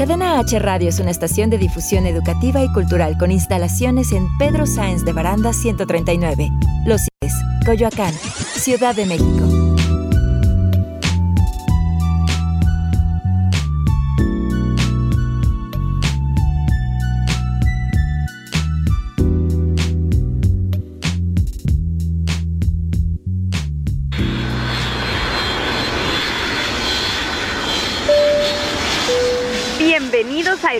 Cadena H Radio es una estación de difusión educativa y cultural con instalaciones en Pedro Sáenz de Baranda 139, Los Iles, Coyoacán, Ciudad de México.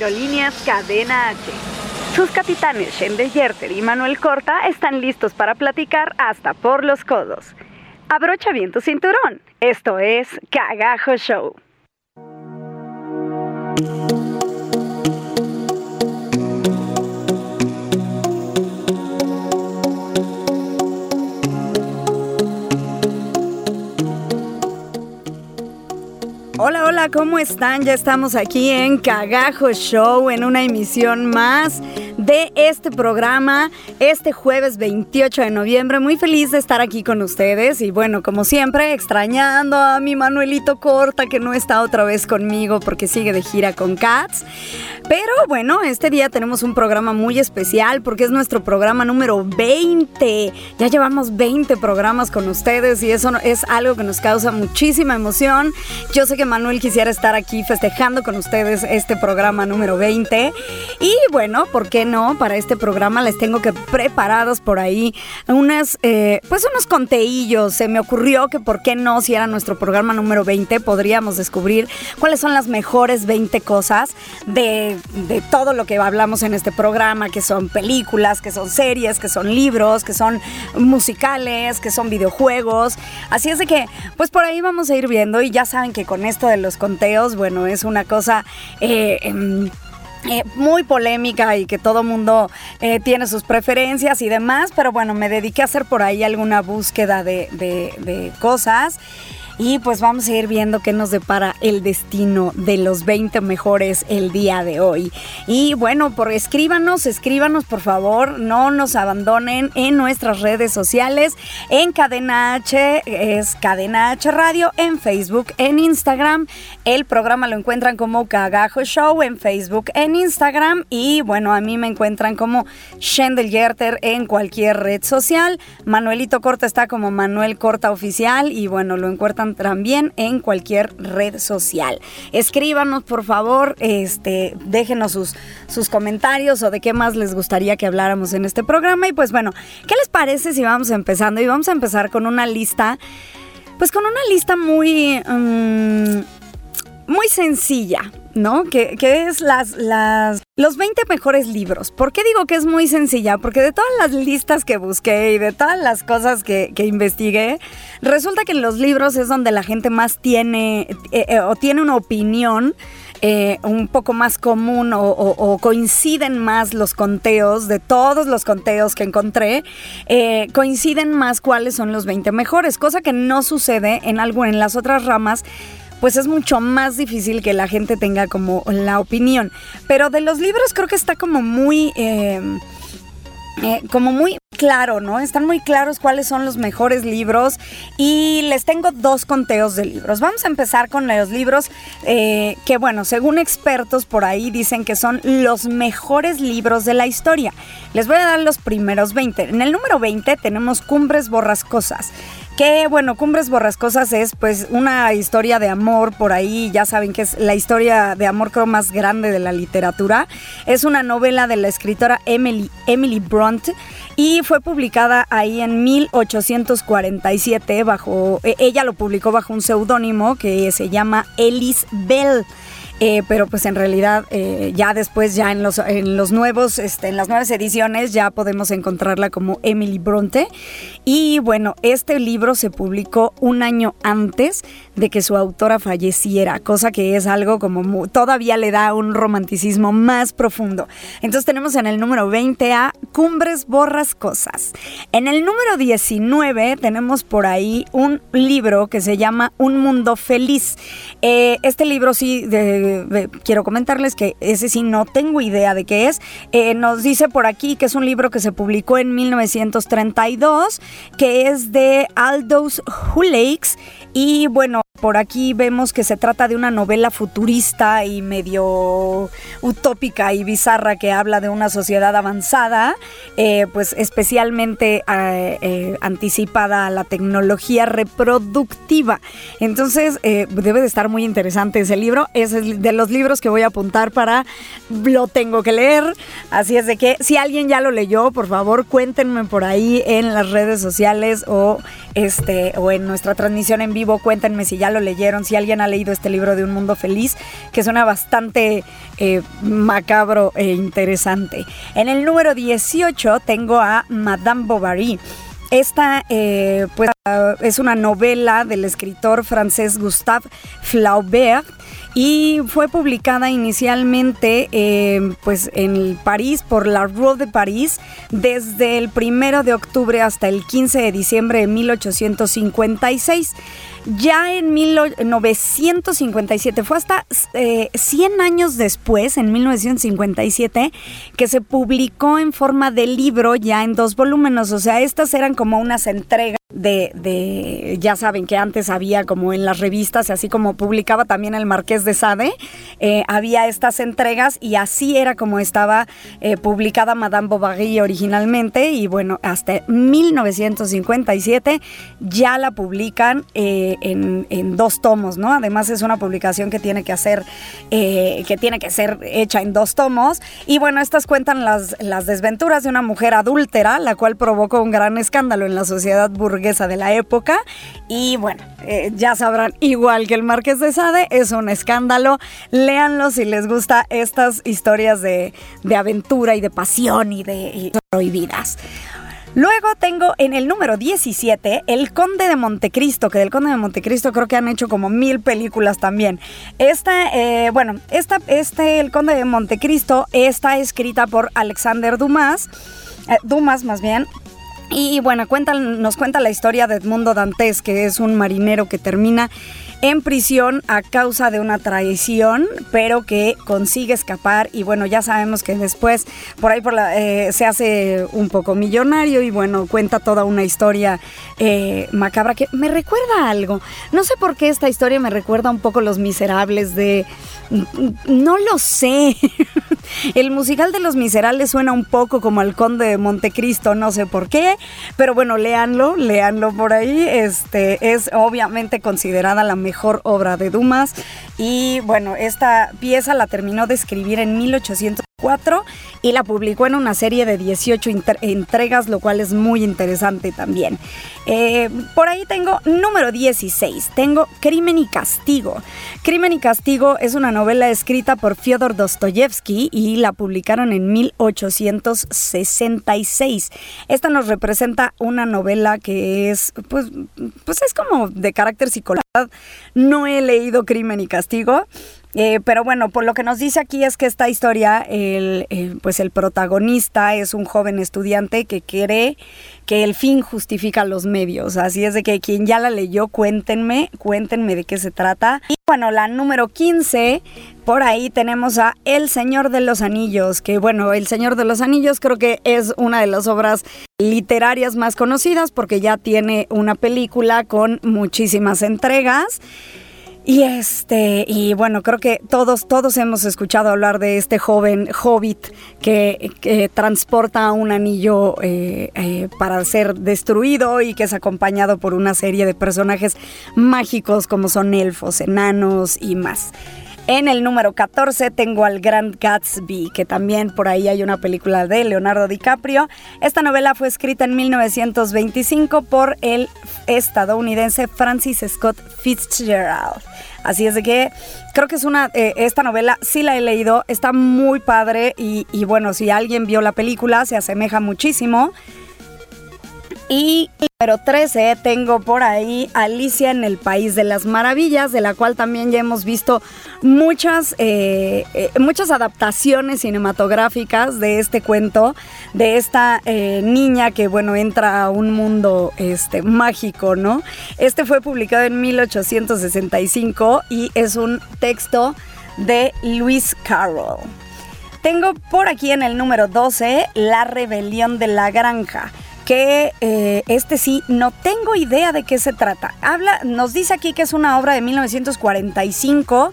Aerolíneas Cadena H. Sus capitanes Shende Yerter y Manuel Corta están listos para platicar hasta por los codos. Abrocha bien tu cinturón. Esto es Cagajo Show. Hola, hola, ¿cómo están? Ya estamos aquí en Cagajo Show, en una emisión más de este programa, este jueves 28 de noviembre. Muy feliz de estar aquí con ustedes y bueno, como siempre, extrañando a mi Manuelito Corta que no está otra vez conmigo porque sigue de gira con Cats. Pero bueno, este día tenemos un programa muy especial porque es nuestro programa número 20. Ya llevamos 20 programas con ustedes y eso es algo que nos causa muchísima emoción. Yo sé que Manuel quisiera estar aquí festejando con ustedes este programa número 20. Y bueno, ¿por qué no? Para este programa les tengo que preparados por ahí unas, eh, pues unos conteillos. Se me ocurrió que por qué no, si era nuestro programa número 20, podríamos descubrir cuáles son las mejores 20 cosas de, de todo lo que hablamos en este programa, que son películas, que son series, que son libros, que son musicales, que son videojuegos. Así es de que, pues por ahí vamos a ir viendo y ya saben que con esto de los conteos, bueno, es una cosa... Eh, em, eh, muy polémica y que todo mundo eh, tiene sus preferencias y demás, pero bueno, me dediqué a hacer por ahí alguna búsqueda de, de cosas y pues vamos a ir viendo qué nos depara el destino de los 20 mejores el día de hoy. Y bueno, por escríbanos, escríbanos por favor, no nos abandonen en nuestras redes sociales, en Cadena H, es Cadena H Radio, en Facebook, en Instagram. El programa lo encuentran como Cagajo Show en Facebook, en Instagram. Y bueno, a mí me encuentran como Shendel Yerter en cualquier red social. Manuelito Corta está como Manuel Corta Oficial y bueno, lo encuentran también en cualquier red social. Escríbanos, por favor, este, déjenos sus, sus comentarios o de qué más les gustaría que habláramos en este programa. Y pues bueno, ¿qué les parece si vamos empezando? Y vamos a empezar con una lista, pues con una lista muy... Mm, muy sencilla, ¿no? Que, es las, las, los 20 mejores libros. ¿Por qué digo que es muy sencilla? Porque de todas las listas que busqué y de todas las cosas que, que investigué, resulta que en los libros es donde la gente más tiene eh, eh, o tiene una opinión. Eh, un poco más común o, coinciden más los conteos, de todos los conteos que encontré, coinciden más cuáles son los 20 mejores, cosa que no sucede en algo en las otras ramas pues es mucho más difícil que la gente tenga como la opinión. Pero de los libros creo que está como muy... Eh, eh, como muy claro, ¿no? Están muy claros cuáles son los mejores libros y les tengo dos conteos de libros. Vamos a empezar con los libros eh, que, bueno, según expertos por ahí dicen que son los mejores libros de la historia. Les voy a dar los primeros 20. En el número 20 tenemos Cumbres Borrascosas que bueno, Cumbres Borrascosas es pues una historia de amor por ahí, ya saben que es la historia de amor creo más grande de la literatura. Es una novela de la escritora Emily, Emily Brunt y fue publicada ahí en 1847 bajo, e, ella lo publicó bajo un seudónimo que se llama Ellis Bell. Eh, pero pues en realidad eh, ya después, ya en los, en los nuevos, este, en las nuevas ediciones ya podemos encontrarla como Emily Bronte. Y bueno, este libro se publicó un año antes de que su autora falleciera, cosa que es algo como todavía le da un romanticismo más profundo. Entonces tenemos en el número 20 a Cumbres Borrascosas. En el número 19 tenemos por ahí un libro que se llama Un Mundo Feliz. Eh, este libro sí de quiero comentarles que ese sí no tengo idea de qué es. Eh, nos dice por aquí que es un libro que se publicó en 1932, que es de Aldous Huxley y bueno, por aquí vemos que se trata de una novela futurista y medio utópica y bizarra que habla de una sociedad avanzada, eh, pues especialmente eh, eh, anticipada a la tecnología reproductiva. Entonces debe de estar muy interesante ese libro. Es de los libros que voy a apuntar para lo tengo que leer. Así es de que si alguien ya lo leyó, por favor cuéntenme por ahí en las redes sociales o este o en nuestra transmisión en vivo, cuéntenme si ya lo leyeron, si alguien ha leído este libro de Un Mundo Feliz, que suena bastante eh, macabro e interesante. En el número 18 tengo a Madame Bovary. Esta eh, pues, es una novela del escritor francés Gustave Flaubert y fue publicada inicialmente eh, pues en París por la Rue de París desde el 1 de octubre hasta el 15 de diciembre de 1856. Ya en 1957, fue hasta 100 eh, años después, en 1957, que se publicó en forma de libro ya en dos volúmenes. O sea, estas eran como unas entregas de, ya saben que antes había como en las revistas, así como publicaba también el Marqués de Sade, eh, había estas entregas y así era como estaba eh, publicada Madame Bovary originalmente y bueno, hasta 1957 ya la publican en, dos tomos, ¿no? Además es una publicación que tiene que hacer, eh, que tiene que ser hecha en dos tomos. Y bueno, estas cuentan las, las desventuras de una mujer adúltera, la cual provocó un gran escándalo en la sociedad burguesa de la época. Y bueno, eh, ya sabrán, igual que el Marqués de Sade, es un escándalo. Léanlo si les gusta estas historias de, aventura y de pasión y de prohibidas. Luego tengo en el número 17 El Conde de Montecristo, que del Conde de Montecristo creo que han hecho como mil películas también. Esta, eh, bueno, esta, este El Conde de Montecristo está escrita por Alexander Dumas, eh, Dumas más bien, y bueno, cuenta, nos cuenta la historia de Edmundo Dantes, que es un marinero que termina en prisión a causa de una traición, pero que consigue escapar y bueno, ya sabemos que después por ahí por la, eh, se hace un poco millonario y bueno, cuenta toda una historia eh, macabra que me recuerda algo. No sé por qué esta historia me recuerda un poco Los Miserables de... No lo sé. El musical de Los Miserables suena un poco como El Conde de Montecristo, no sé por qué, pero bueno, léanlo, léanlo por ahí. Este es obviamente considerada la mejor obra de Dumas. Y bueno, esta pieza la terminó de escribir en 1804 y la publicó en una serie de 18 entregas, lo cual es muy interesante también. Eh, por ahí tengo número 16, tengo Crimen y Castigo. Crimen y Castigo es una novela escrita por Fyodor Dostoyevsky y la publicaron en 1866. Esta nos representa una novela que es, pues, pues es como de carácter psicológico. No he leído Crimen y Castigo. Eh, pero bueno, por lo que nos dice aquí es que esta historia, el, pues el protagonista es un joven estudiante que cree que el fin justifica los medios. Así es de que quien ya la leyó, cuéntenme, cuéntenme de qué se trata. Y bueno, la número 15, por ahí tenemos a El Señor de los Anillos, que bueno, El Señor de los Anillos creo que es una de las obras literarias más conocidas porque ya tiene una película con muchísimas entregas. Y este, y bueno, creo que todos, todos hemos escuchado hablar de este joven hobbit que, transporta un anillo eh, eh, para ser destruido y que es acompañado por una serie de personajes mágicos como son elfos, enanos y más. En el número 14 tengo al Grand Gatsby, que también por ahí hay una película de Leonardo DiCaprio. Esta novela fue escrita en 1925 por el estadounidense Francis Scott Fitzgerald. Así es de que creo que es una, eh, esta novela sí la he leído, está muy padre y, y bueno, si alguien vio la película se asemeja muchísimo. Y número 13 tengo por ahí Alicia en el País de las Maravillas, de la cual también ya hemos visto muchas, eh, eh, muchas adaptaciones cinematográficas de este cuento, de esta eh, niña que, bueno, entra a un mundo este, mágico, ¿no? Este fue publicado en 1865 y es un texto de Lewis Carroll. Tengo por aquí en el número 12 La rebelión de la granja que eh, este sí, no tengo idea de qué se trata. Habla, nos dice aquí que es una obra de 1945,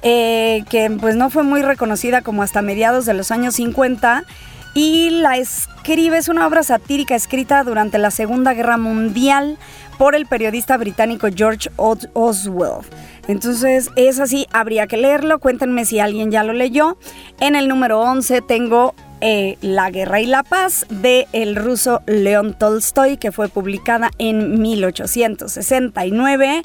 eh, que pues no fue muy reconocida como hasta mediados de los años 50 y la escribe, es una obra satírica escrita durante la Segunda Guerra Mundial por el periodista británico George Oswald. Entonces es así, habría que leerlo, cuéntenme si alguien ya lo leyó. En el número 11 tengo eh, la Guerra y la Paz de el ruso León Tolstoy, que fue publicada en 1869.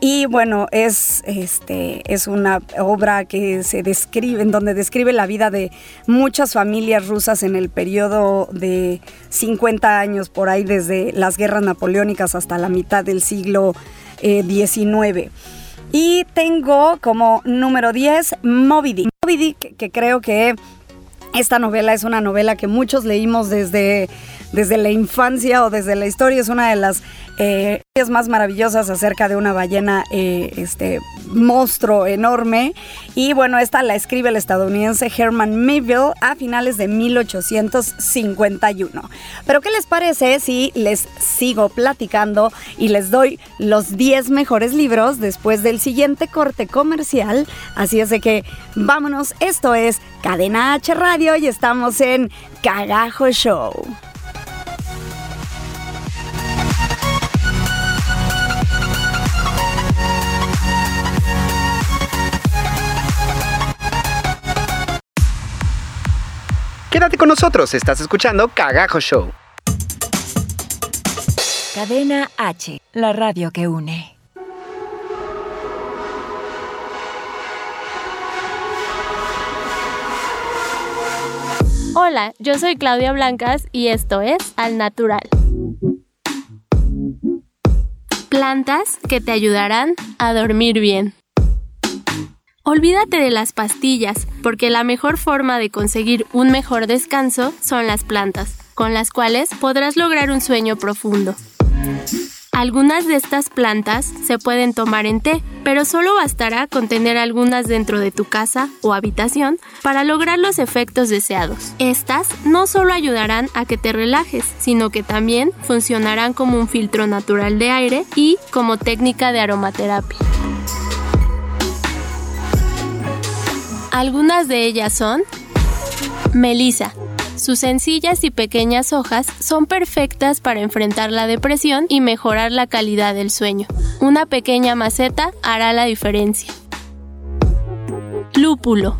Y bueno, es, este, es una obra que se describe, en donde describe la vida de muchas familias rusas en el periodo de 50 años, por ahí desde las guerras napoleónicas hasta la mitad del siglo XIX. Eh, y tengo como número 10 Moby Dick. Moby Dick, que creo que esta novela es una novela que muchos leímos desde, desde la infancia o desde la historia. Es una de las eh, más maravillosas acerca de una ballena, eh, este monstruo enorme. Y bueno, esta la escribe el estadounidense Herman Melville a finales de 1851. Pero ¿qué les parece si les sigo platicando y les doy los 10 mejores libros después del siguiente corte comercial? Así es de que vámonos, esto es Cadena H Radio y estamos en Cagajo Show. Quédate con nosotros, estás escuchando Cagajo Show. Cadena H, la radio que une. Hola, yo soy Claudia Blancas y esto es Al Natural. Plantas que te ayudarán a dormir bien. Olvídate de las pastillas, porque la mejor forma de conseguir un mejor descanso son las plantas, con las cuales podrás lograr un sueño profundo. Algunas de estas plantas se pueden tomar en té, pero solo bastará con tener algunas dentro de tu casa o habitación para lograr los efectos deseados. Estas no solo ayudarán a que te relajes, sino que también funcionarán como un filtro natural de aire y como técnica de aromaterapia. Algunas de ellas son Melisa. Sus sencillas y pequeñas hojas son perfectas para enfrentar la depresión y mejorar la calidad del sueño. Una pequeña maceta hará la diferencia. Lúpulo.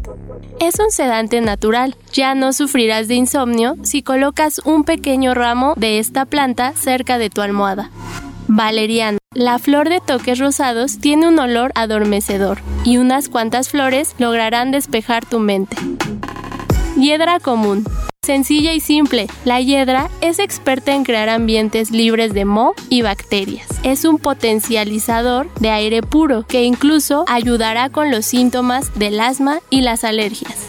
Es un sedante natural. Ya no sufrirás de insomnio si colocas un pequeño ramo de esta planta cerca de tu almohada. Valeriano. La flor de toques rosados tiene un olor adormecedor y unas cuantas flores lograrán despejar tu mente. Hiedra común. Sencilla y simple, la hiedra es experta en crear ambientes libres de moho y bacterias. Es un potencializador de aire puro que incluso ayudará con los síntomas del asma y las alergias.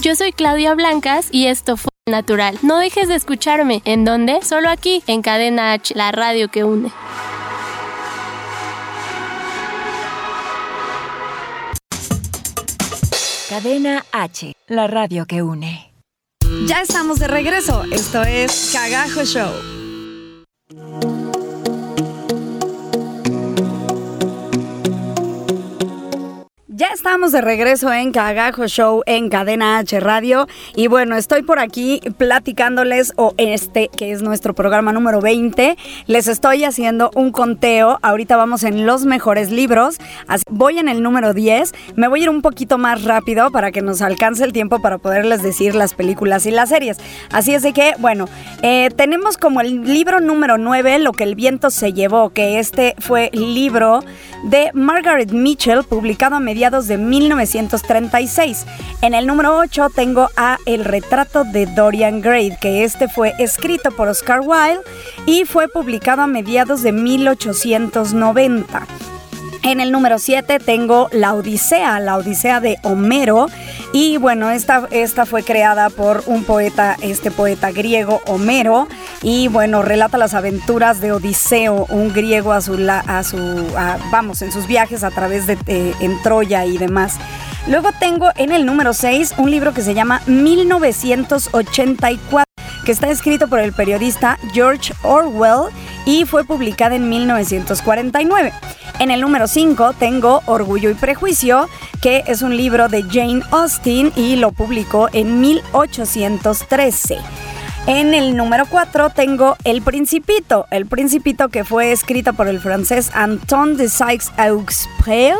Yo soy Claudia Blancas y esto fue Natural. No dejes de escucharme. ¿En dónde? Solo aquí, en Cadena H, la radio que une. Cadena H, la radio que une. Ya estamos de regreso. Esto es Cagajo Show. Ya estamos de regreso en Cagajo Show en Cadena H Radio. Y bueno, estoy por aquí platicándoles o este que es nuestro programa número 20, les estoy haciendo un conteo, ahorita vamos en los mejores libros, voy en el número 10, me voy a ir un poquito más rápido para que nos alcance el tiempo para poderles decir las películas y las series, así es de que bueno, eh, tenemos como el libro número 9, Lo que el viento se llevó, que este fue libro de Margaret Mitchell publicado a mediados de 1936. En el número 8 tengo a El retrato de Dorian Gray, que este fue escrito por Oscar Wilde y fue publicado a mediados de 1890. En el número 7 tengo La Odisea, la Odisea de Homero. Y bueno, esta, esta fue creada por un poeta, este poeta griego, Homero. Y bueno, relata las aventuras de Odiseo, un griego a su, a su vamos, en sus viajes a través de eh, en Troya y demás. Luego tengo en el número 6 un libro que se llama 1984 que está escrito por el periodista George Orwell y fue publicada en 1949. En el número 5 tengo Orgullo y Prejuicio, que es un libro de Jane Austen y lo publicó en 1813. En el número 4 tengo El Principito, El Principito que fue escrita por el francés Anton de Sykes-Auxprel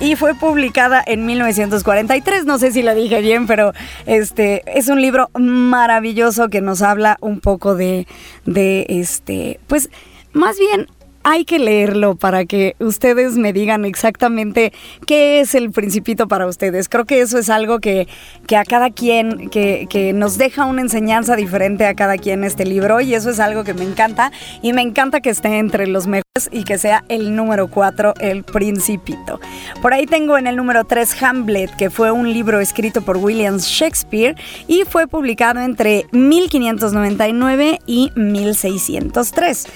y fue publicada en 1943. No sé si lo dije bien, pero este es un libro maravilloso que nos habla un poco de, de este, pues más bien hay que leerlo para que ustedes me digan exactamente qué es el principito para ustedes. Creo que eso es algo que, que a cada quien, que, que, nos deja una enseñanza diferente a cada quien este libro y eso es algo que me encanta y me encanta que esté entre los mejores y que sea el número 4, el principito. Por ahí tengo en el número 3 Hamlet, que fue un libro escrito por William Shakespeare y fue publicado entre 1599 y 1603.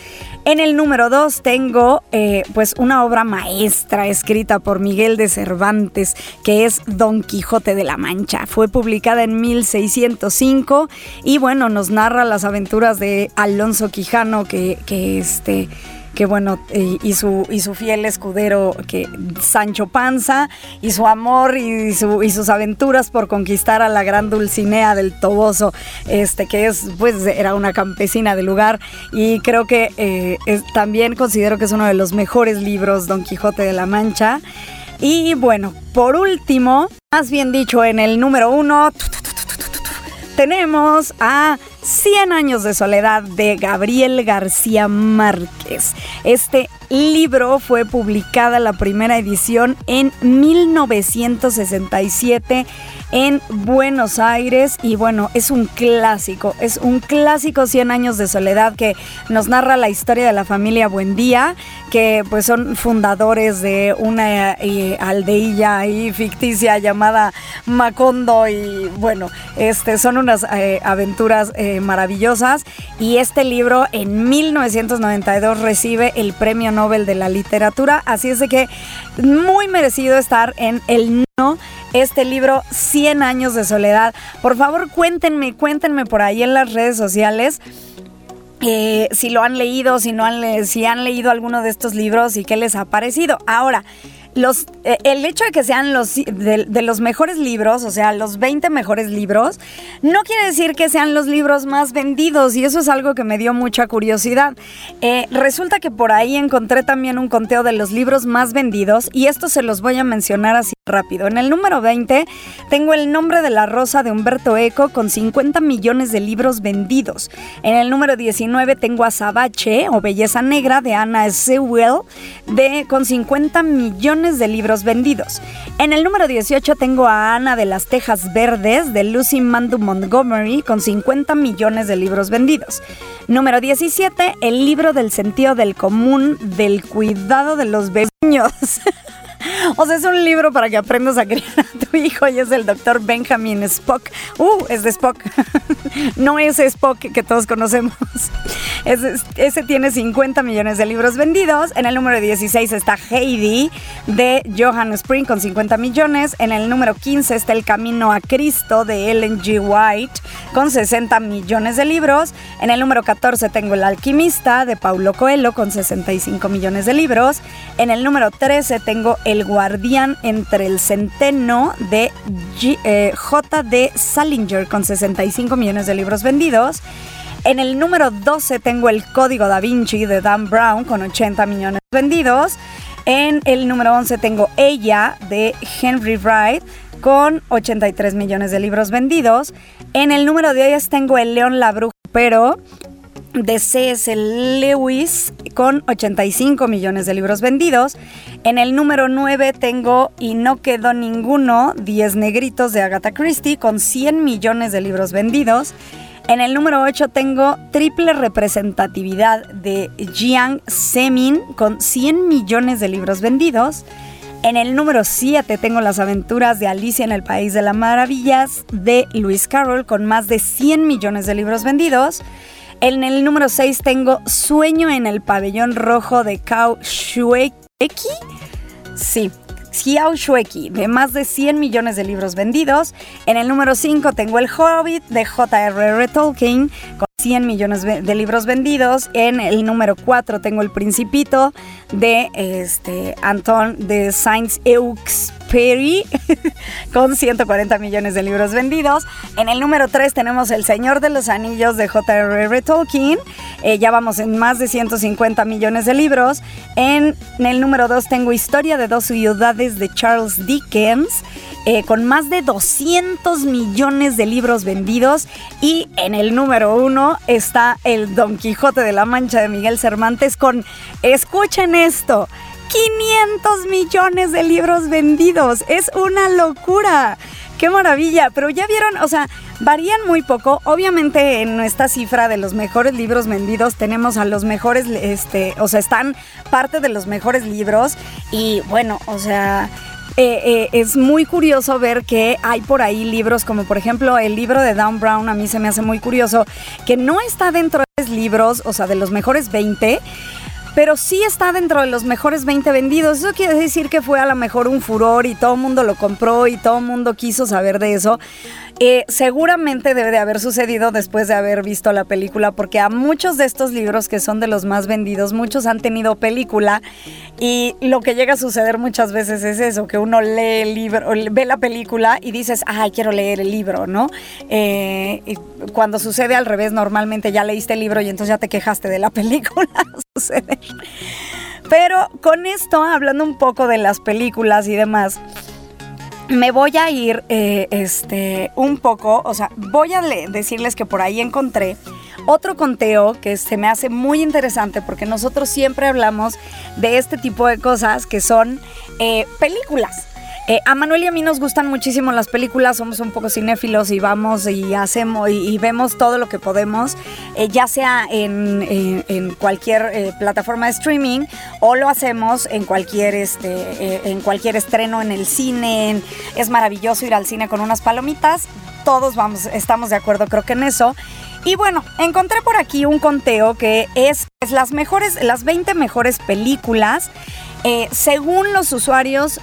En el número 2 tengo eh, pues una obra maestra escrita por Miguel de Cervantes que es Don Quijote de la Mancha. Fue publicada en 1605 y bueno, nos narra las aventuras de Alonso Quijano que, que este que bueno, y, su, y su fiel escudero, que Sancho Panza, y su amor y, su, y sus aventuras por conquistar a la gran Dulcinea del Toboso, este, que es, pues, era una campesina del lugar, y creo que eh, también considero que es uno de los mejores libros, Don Quijote de la Mancha. Y bueno, por último, más bien dicho, en el número uno, tenemos a 100 años de soledad de Gabriel García Márquez. Este libro fue publicada la primera edición en 1967 en Buenos Aires. Y bueno, es un clásico, es un clásico 100 años de soledad que nos narra la historia de la familia Buendía, que pues son fundadores de una eh, aldeilla ahí ficticia llamada Macondo. Y bueno, este son unas eh, aventuras eh, maravillosas. Y este libro en 1992 recibe el Premio Nobel de la Literatura, así es de que muy merecido estar en el no este libro 100 años de soledad. Por favor, cuéntenme, cuéntenme por ahí en las redes sociales. Eh, si lo han leído, si no han, si han leído alguno de estos libros y qué les ha parecido. Ahora, eh, el hecho de que sean los de, los mejores libros, o sea, los 20 mejores libros, no quiere decir que sean los libros más vendidos y eso es algo que me dio mucha curiosidad. Eh, resulta que por ahí encontré también un conteo de los libros más vendidos y esto se los voy a mencionar así rápido. En el número 20 tengo El nombre de la rosa de Humberto Eco con 50 millones de libros vendidos. En el número 19 tengo Azabache o Belleza Negra de Anna Sewell de, con 50 millones de libros vendidos. En el número 18 tengo a Ana de las Tejas Verdes de Lucy Mandu Montgomery con 50 millones de libros vendidos. Número 17, el libro del sentido del común del cuidado de los vecinos. O sea, es un libro para que aprendas a criar a tu hijo y es el doctor Benjamin Spock. Uh, es de Spock. No es Spock que todos conocemos. Ese, tiene 50 millones de libros vendidos. En el número 16 está Heidi de Johan Spring con 50 millones. En el número 15 está El Camino a Cristo de Ellen G. White con 60 millones de libros. En el número 14 tengo El Alquimista de Paulo Coelho con 65 millones de libros. En el número 13 tengo El Guardián entre el Centeno de eh, J.D. Salinger con 65 millones de libros vendidos. En el número 12 tengo El Código da Vinci de Dan Brown con 80 millones vendidos. En el número 11 tengo Ella de Henry Wright con 83 millones de libros vendidos. En el número 10 tengo El León la Bruja, pero de C.S. Lewis con 85 millones de libros vendidos. En el número 9 tengo Y no quedó ninguno, 10 negritos de Agatha Christie con 100 millones de libros vendidos. En el número 8 tengo Triple Representatividad de Jiang Zemin con 100 millones de libros vendidos. En el número 7 tengo Las aventuras de Alicia en el País de las Maravillas de Lewis Carroll con más de 100 millones de libros vendidos. En el número 6 tengo Sueño en el pabellón rojo de Kao Shueki. Sí, Xiao Shueki, de más de 100 millones de libros vendidos. En el número 5 tengo El Hobbit, de J.R.R. Tolkien, 100 millones de libros vendidos. En el número 4 tengo El Principito de este, Anton de Saint-Exupéry con 140 millones de libros vendidos. En el número 3 tenemos El Señor de los Anillos de J.R.R. Tolkien. Eh, ya vamos en más de 150 millones de libros. En, en el número 2 tengo Historia de dos ciudades de Charles Dickens. Eh, con más de 200 millones de libros vendidos. Y en el número uno está el Don Quijote de la Mancha de Miguel Cervantes con, escuchen esto, 500 millones de libros vendidos. Es una locura. ¡Qué maravilla! Pero ya vieron, o sea, varían muy poco. Obviamente en esta cifra de los mejores libros vendidos tenemos a los mejores, este, o sea, están parte de los mejores libros. Y bueno, o sea, eh, eh, es muy curioso ver que hay por ahí libros como por ejemplo el libro de Dan Brown, a mí se me hace muy curioso, que no está dentro de los libros, o sea, de los mejores 20, pero sí está dentro de los mejores 20 vendidos. Eso quiere decir que fue a lo mejor un furor y todo el mundo lo compró y todo el mundo quiso saber de eso. Eh, seguramente debe de haber sucedido después de haber visto la película, porque a muchos de estos libros que son de los más vendidos, muchos han tenido película y lo que llega a suceder muchas veces es eso, que uno lee el libro, ve la película y dices, ay, quiero leer el libro, ¿no? Eh, y cuando sucede al revés, normalmente ya leíste el libro y entonces ya te quejaste de la película. Pero con esto, hablando un poco de las películas y demás, me voy a ir eh, este, un poco, o sea, voy a decirles que por ahí encontré otro conteo que se me hace muy interesante porque nosotros siempre hablamos de este tipo de cosas que son eh, películas. Eh, a Manuel y a mí nos gustan muchísimo las películas, somos un poco cinéfilos y vamos y hacemos y, vemos todo lo que podemos, eh, ya sea en, cualquier eh, plataforma de streaming o lo hacemos en cualquier, este, en cualquier estreno en el cine. es maravilloso ir al cine con unas palomitas, todos vamos, estamos de acuerdo creo que en eso. Y bueno, encontré por aquí un conteo que es, las mejores, las 20 mejores películas según los usuarios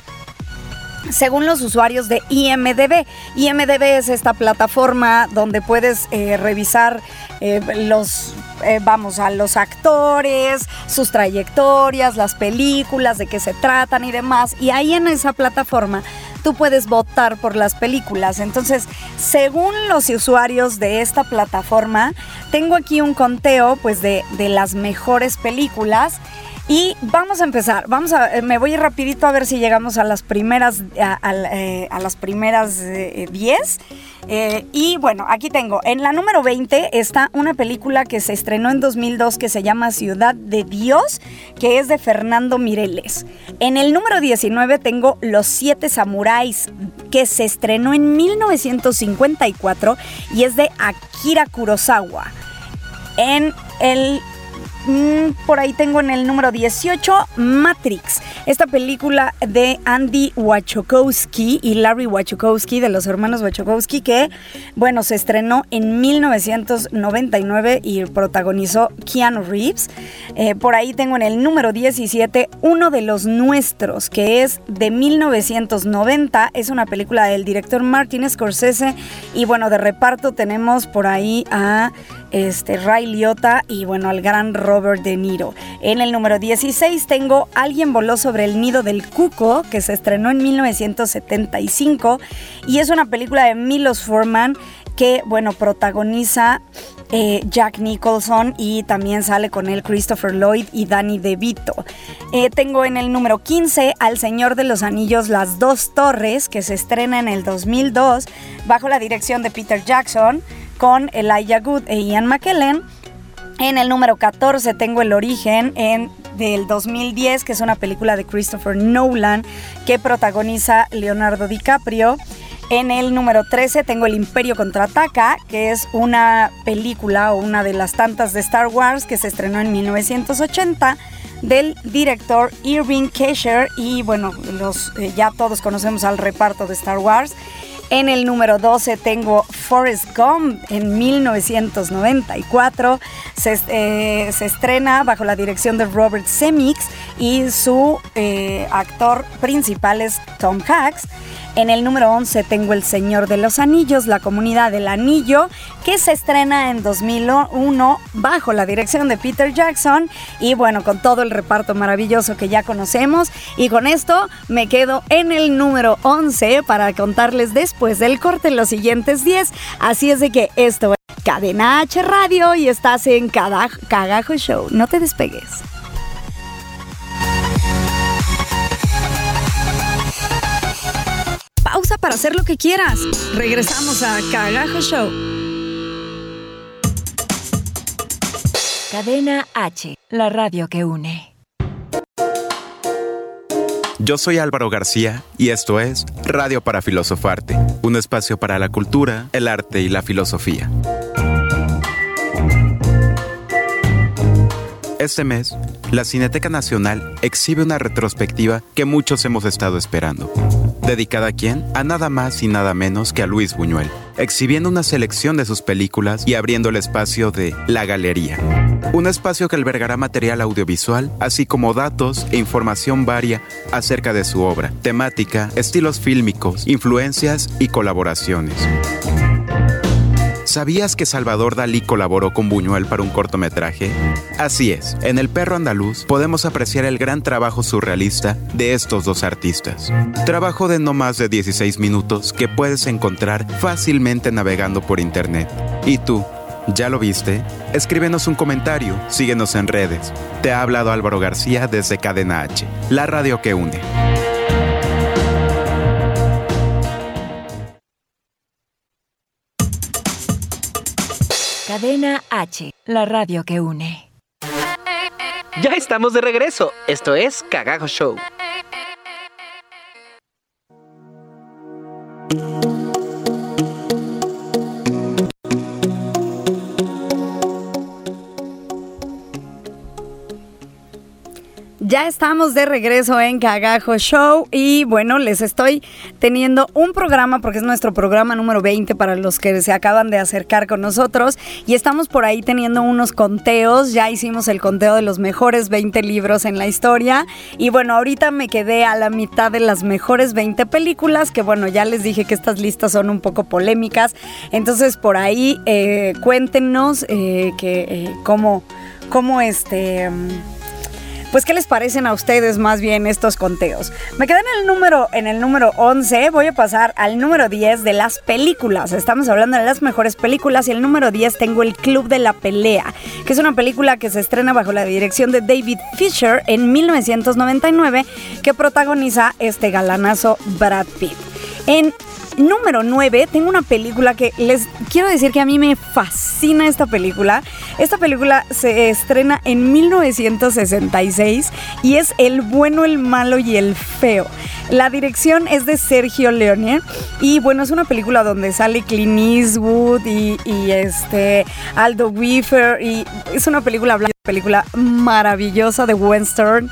según los usuarios de IMDB. IMDB es esta plataforma donde puedes eh, revisar eh, los, eh, vamos, a los actores, sus trayectorias, las películas, de qué se tratan y demás. Y ahí en esa plataforma tú puedes votar por las películas. Entonces, según los usuarios de esta plataforma, tengo aquí un conteo pues de, de las mejores películas. Y vamos a empezar. Vamos a, eh, me voy rapidito a ver si llegamos a las primeras, a, eh, las primeras 10. Eh, y bueno, aquí tengo. En la número 20 está una película que se estrenó en 2002 que se llama Ciudad de Dios, que es de Fernando Mireles. En el número 19 tengo Los Siete Samuráis, que se estrenó en 1954 y es de Akira Kurosawa. En el Mm, por ahí tengo en el número 18 Matrix, esta película de Andy Wachowski y Larry Wachowski, de los hermanos Wachowski, que, bueno, se estrenó en 1999 y protagonizó Keanu Reeves. Eh, por ahí tengo en el número 17 uno de los nuestros, que es de 1990, es una película del director Martin Scorsese y, bueno, de reparto tenemos por ahí a este, Ray Liotta y bueno, al gran Robert De Niro. En el número 16 tengo Alguien voló sobre el nido del cuco, que se estrenó en 1975 y es una película de Milos Forman que, bueno, protagoniza eh, Jack Nicholson y también sale con él Christopher Lloyd y Danny DeVito. Eh, tengo en el número 15 Al Señor de los Anillos Las Dos Torres, que se estrena en el 2002 bajo la dirección de Peter Jackson con Elijah Good e Ian McKellen. En el número 14 tengo El Origen en, del 2010, que es una película de Christopher Nolan que protagoniza Leonardo DiCaprio. En el número 13 tengo El Imperio Contraataca, que es una película o una de las tantas de Star Wars que se estrenó en 1980 del director Irving Kesher y bueno, los, eh, ya todos conocemos al reparto de Star Wars. En el número 12 tengo Forrest Gump en 1994. Se, se estrena bajo la dirección de Robert Semix y su actor principal es Tom Hanks. En el número 11 tengo El Señor de los Anillos, la comunidad del anillo, que se estrena en 2001 bajo la dirección de Peter Jackson y bueno, con todo el reparto maravilloso que ya conocemos. Y con esto me quedo en el número 11 para contarles después del corte los siguientes 10. Así es de que esto es Cadena H Radio y estás en Cagajo Show. No te despegues. Pausa para hacer lo que quieras. Regresamos a Cagajo Show. Cadena H, la radio que une. Yo soy Álvaro García y esto es Radio para Filosofarte, un espacio para la cultura, el arte y la filosofía. Este mes, la Cineteca Nacional exhibe una retrospectiva que muchos hemos estado esperando. ¿Dedicada a quién? A nada más y nada menos que a Luis Buñuel, exhibiendo una selección de sus películas y abriendo el espacio de La Galería. Un espacio que albergará material audiovisual, así como datos e información varia acerca de su obra, temática, estilos fílmicos, influencias y colaboraciones. ¿Sabías que Salvador Dalí colaboró con Buñuel para un cortometraje? Así es, en El perro andaluz podemos apreciar el gran trabajo surrealista de estos dos artistas. Trabajo de no más de 16 minutos que puedes encontrar fácilmente navegando por internet. ¿Y tú? ¿Ya lo viste? Escríbenos un comentario, síguenos en redes. Te ha hablado Álvaro García desde Cadena H, la radio que une. Cadena H, la radio que une. Ya estamos de regreso. Esto es Cagajo Show. Ya estamos de regreso en Cagajo Show y bueno, les estoy teniendo un programa porque es nuestro programa número 20 para los que se acaban de acercar con nosotros y estamos por ahí teniendo unos conteos, ya hicimos el conteo de los mejores 20 libros en la historia y bueno, ahorita me quedé a la mitad de las mejores 20 películas que bueno, ya les dije que estas listas son un poco polémicas, entonces por ahí eh, cuéntenos eh, que eh, cómo, cómo este... Pues, ¿qué les parecen a ustedes más bien estos conteos? Me quedé en el número, en el número 11, voy a pasar al número 10 de las películas. Estamos hablando de las mejores películas y el número 10 tengo El Club de la Pelea, que es una película que se estrena bajo la dirección de David Fisher en 1999, que protagoniza este galanazo Brad Pitt. En número 9 tengo una película que les quiero decir que a mí me fascina esta película. Esta película se estrena en 1966 y es El bueno, el malo y el feo. La dirección es de Sergio Leone y bueno, es una película donde sale Clint Eastwood y, este Aldo Weaver y es una película, película maravillosa de Western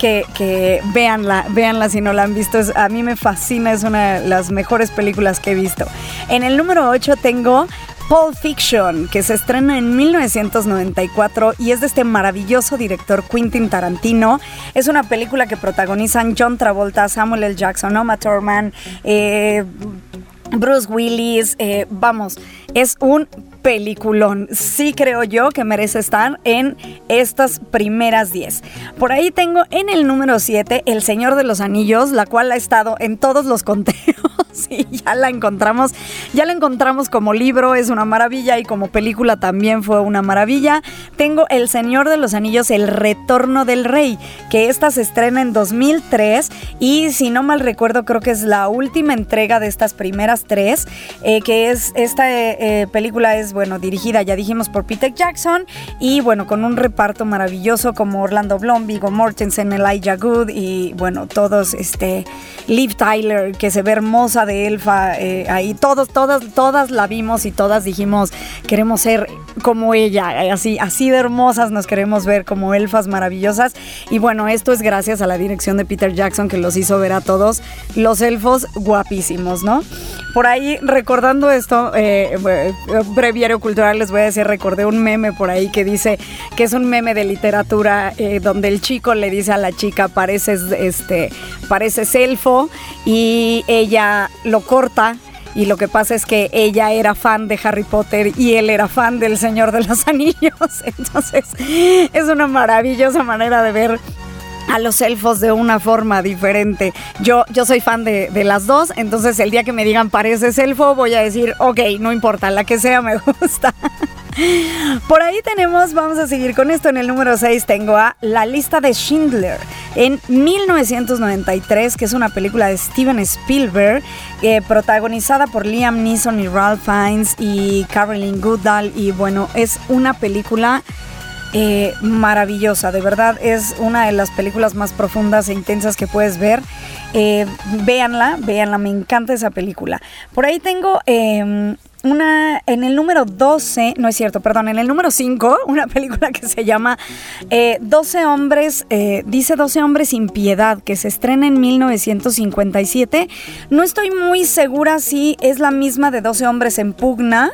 que, que véanla, véanla si no la han visto. a mí me fascina, es una de las mejores películas que he visto. En el número 8 tengo Pulp Fiction, que se estrena en 1994 y es de este maravilloso director Quentin Tarantino. Es una película que protagonizan John Travolta, Samuel L. Jackson, Oma Thurman, eh, Bruce Willis, eh, vamos, es un peliculón. Sí creo yo que merece estar en estas primeras 10. Por ahí tengo en el número 7 El Señor de los Anillos, la cual ha estado en todos los conteos y ya la encontramos. Ya la encontramos como libro, es una maravilla y como película también fue una maravilla. Tengo El Señor de los Anillos, El Retorno del Rey, que esta se estrena en 2003 y si no mal recuerdo creo que es la última entrega de estas primeras tres, eh, que es esta eh, película es bueno, dirigida, ya dijimos, por Peter Jackson. Y bueno, con un reparto maravilloso como Orlando Bloom, Viggo Mortensen, Elijah Good y bueno, todos, este, Liv Tyler, que se ve hermosa de elfa, eh, ahí. Todos, todas, todas la vimos y todas dijimos, queremos ser como ella, así, así de hermosas nos queremos ver como elfas maravillosas. Y bueno, esto es gracias a la dirección de Peter Jackson que los hizo ver a todos los elfos guapísimos, ¿no? por ahí, recordando esto, eh, eh, breviario cultural, les voy a decir, recordé un meme por ahí que dice que es un meme de literatura eh, donde el chico le dice a la chica, pareces, este, pareces elfo, y ella lo corta y lo que pasa es que ella era fan de Harry Potter y él era fan del Señor de los Anillos. Entonces es una maravillosa manera de ver a los elfos de una forma diferente. Yo, yo soy fan de, de, las dos, entonces el día que me digan pareces elfo, voy a decir, ok, no importa, la que sea me gusta. Por ahí tenemos, vamos a seguir con esto. En el número 6 tengo a La lista de Schindler en 1993, que es una película de Steven Spielberg, eh, protagonizada por Liam Neeson y Ralph Fiennes y Carolyn Goodall. Y bueno, es una película eh, maravillosa, de verdad es una de las películas más profundas e intensas que puedes ver. Eh, véanla, véanla, me encanta esa película. Por ahí tengo em, una, en el número 12, no es cierto, perdón, en el número 5, una película que se llama 12 eh, hombres, dice 12 hombres sin piedad, que se estrena en 1957. No estoy muy segura si es la misma de 12 hombres en pugna.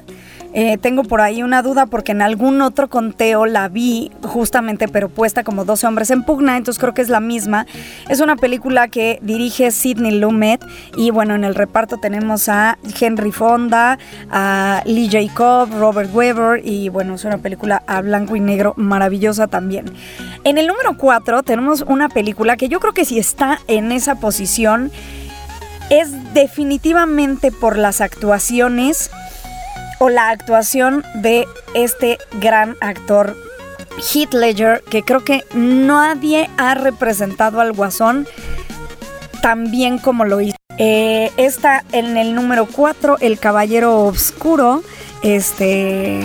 Eh, tengo por ahí una duda porque en algún otro conteo la vi justamente, pero puesta como 12 hombres en pugna, entonces creo que es la misma. Es una película que dirige Sidney Lumet y bueno, en el reparto tenemos a Henry Fonda, a Lee Jacob, Robert Weber y bueno, es una película a blanco y negro maravillosa también. En el número 4 tenemos una película que yo creo que si está en esa posición es definitivamente por las actuaciones o la actuación de este gran actor Heath Ledger, que creo que nadie ha representado al Guasón tan bien como lo hizo. Eh, está en el número 4, El Caballero Oscuro, este,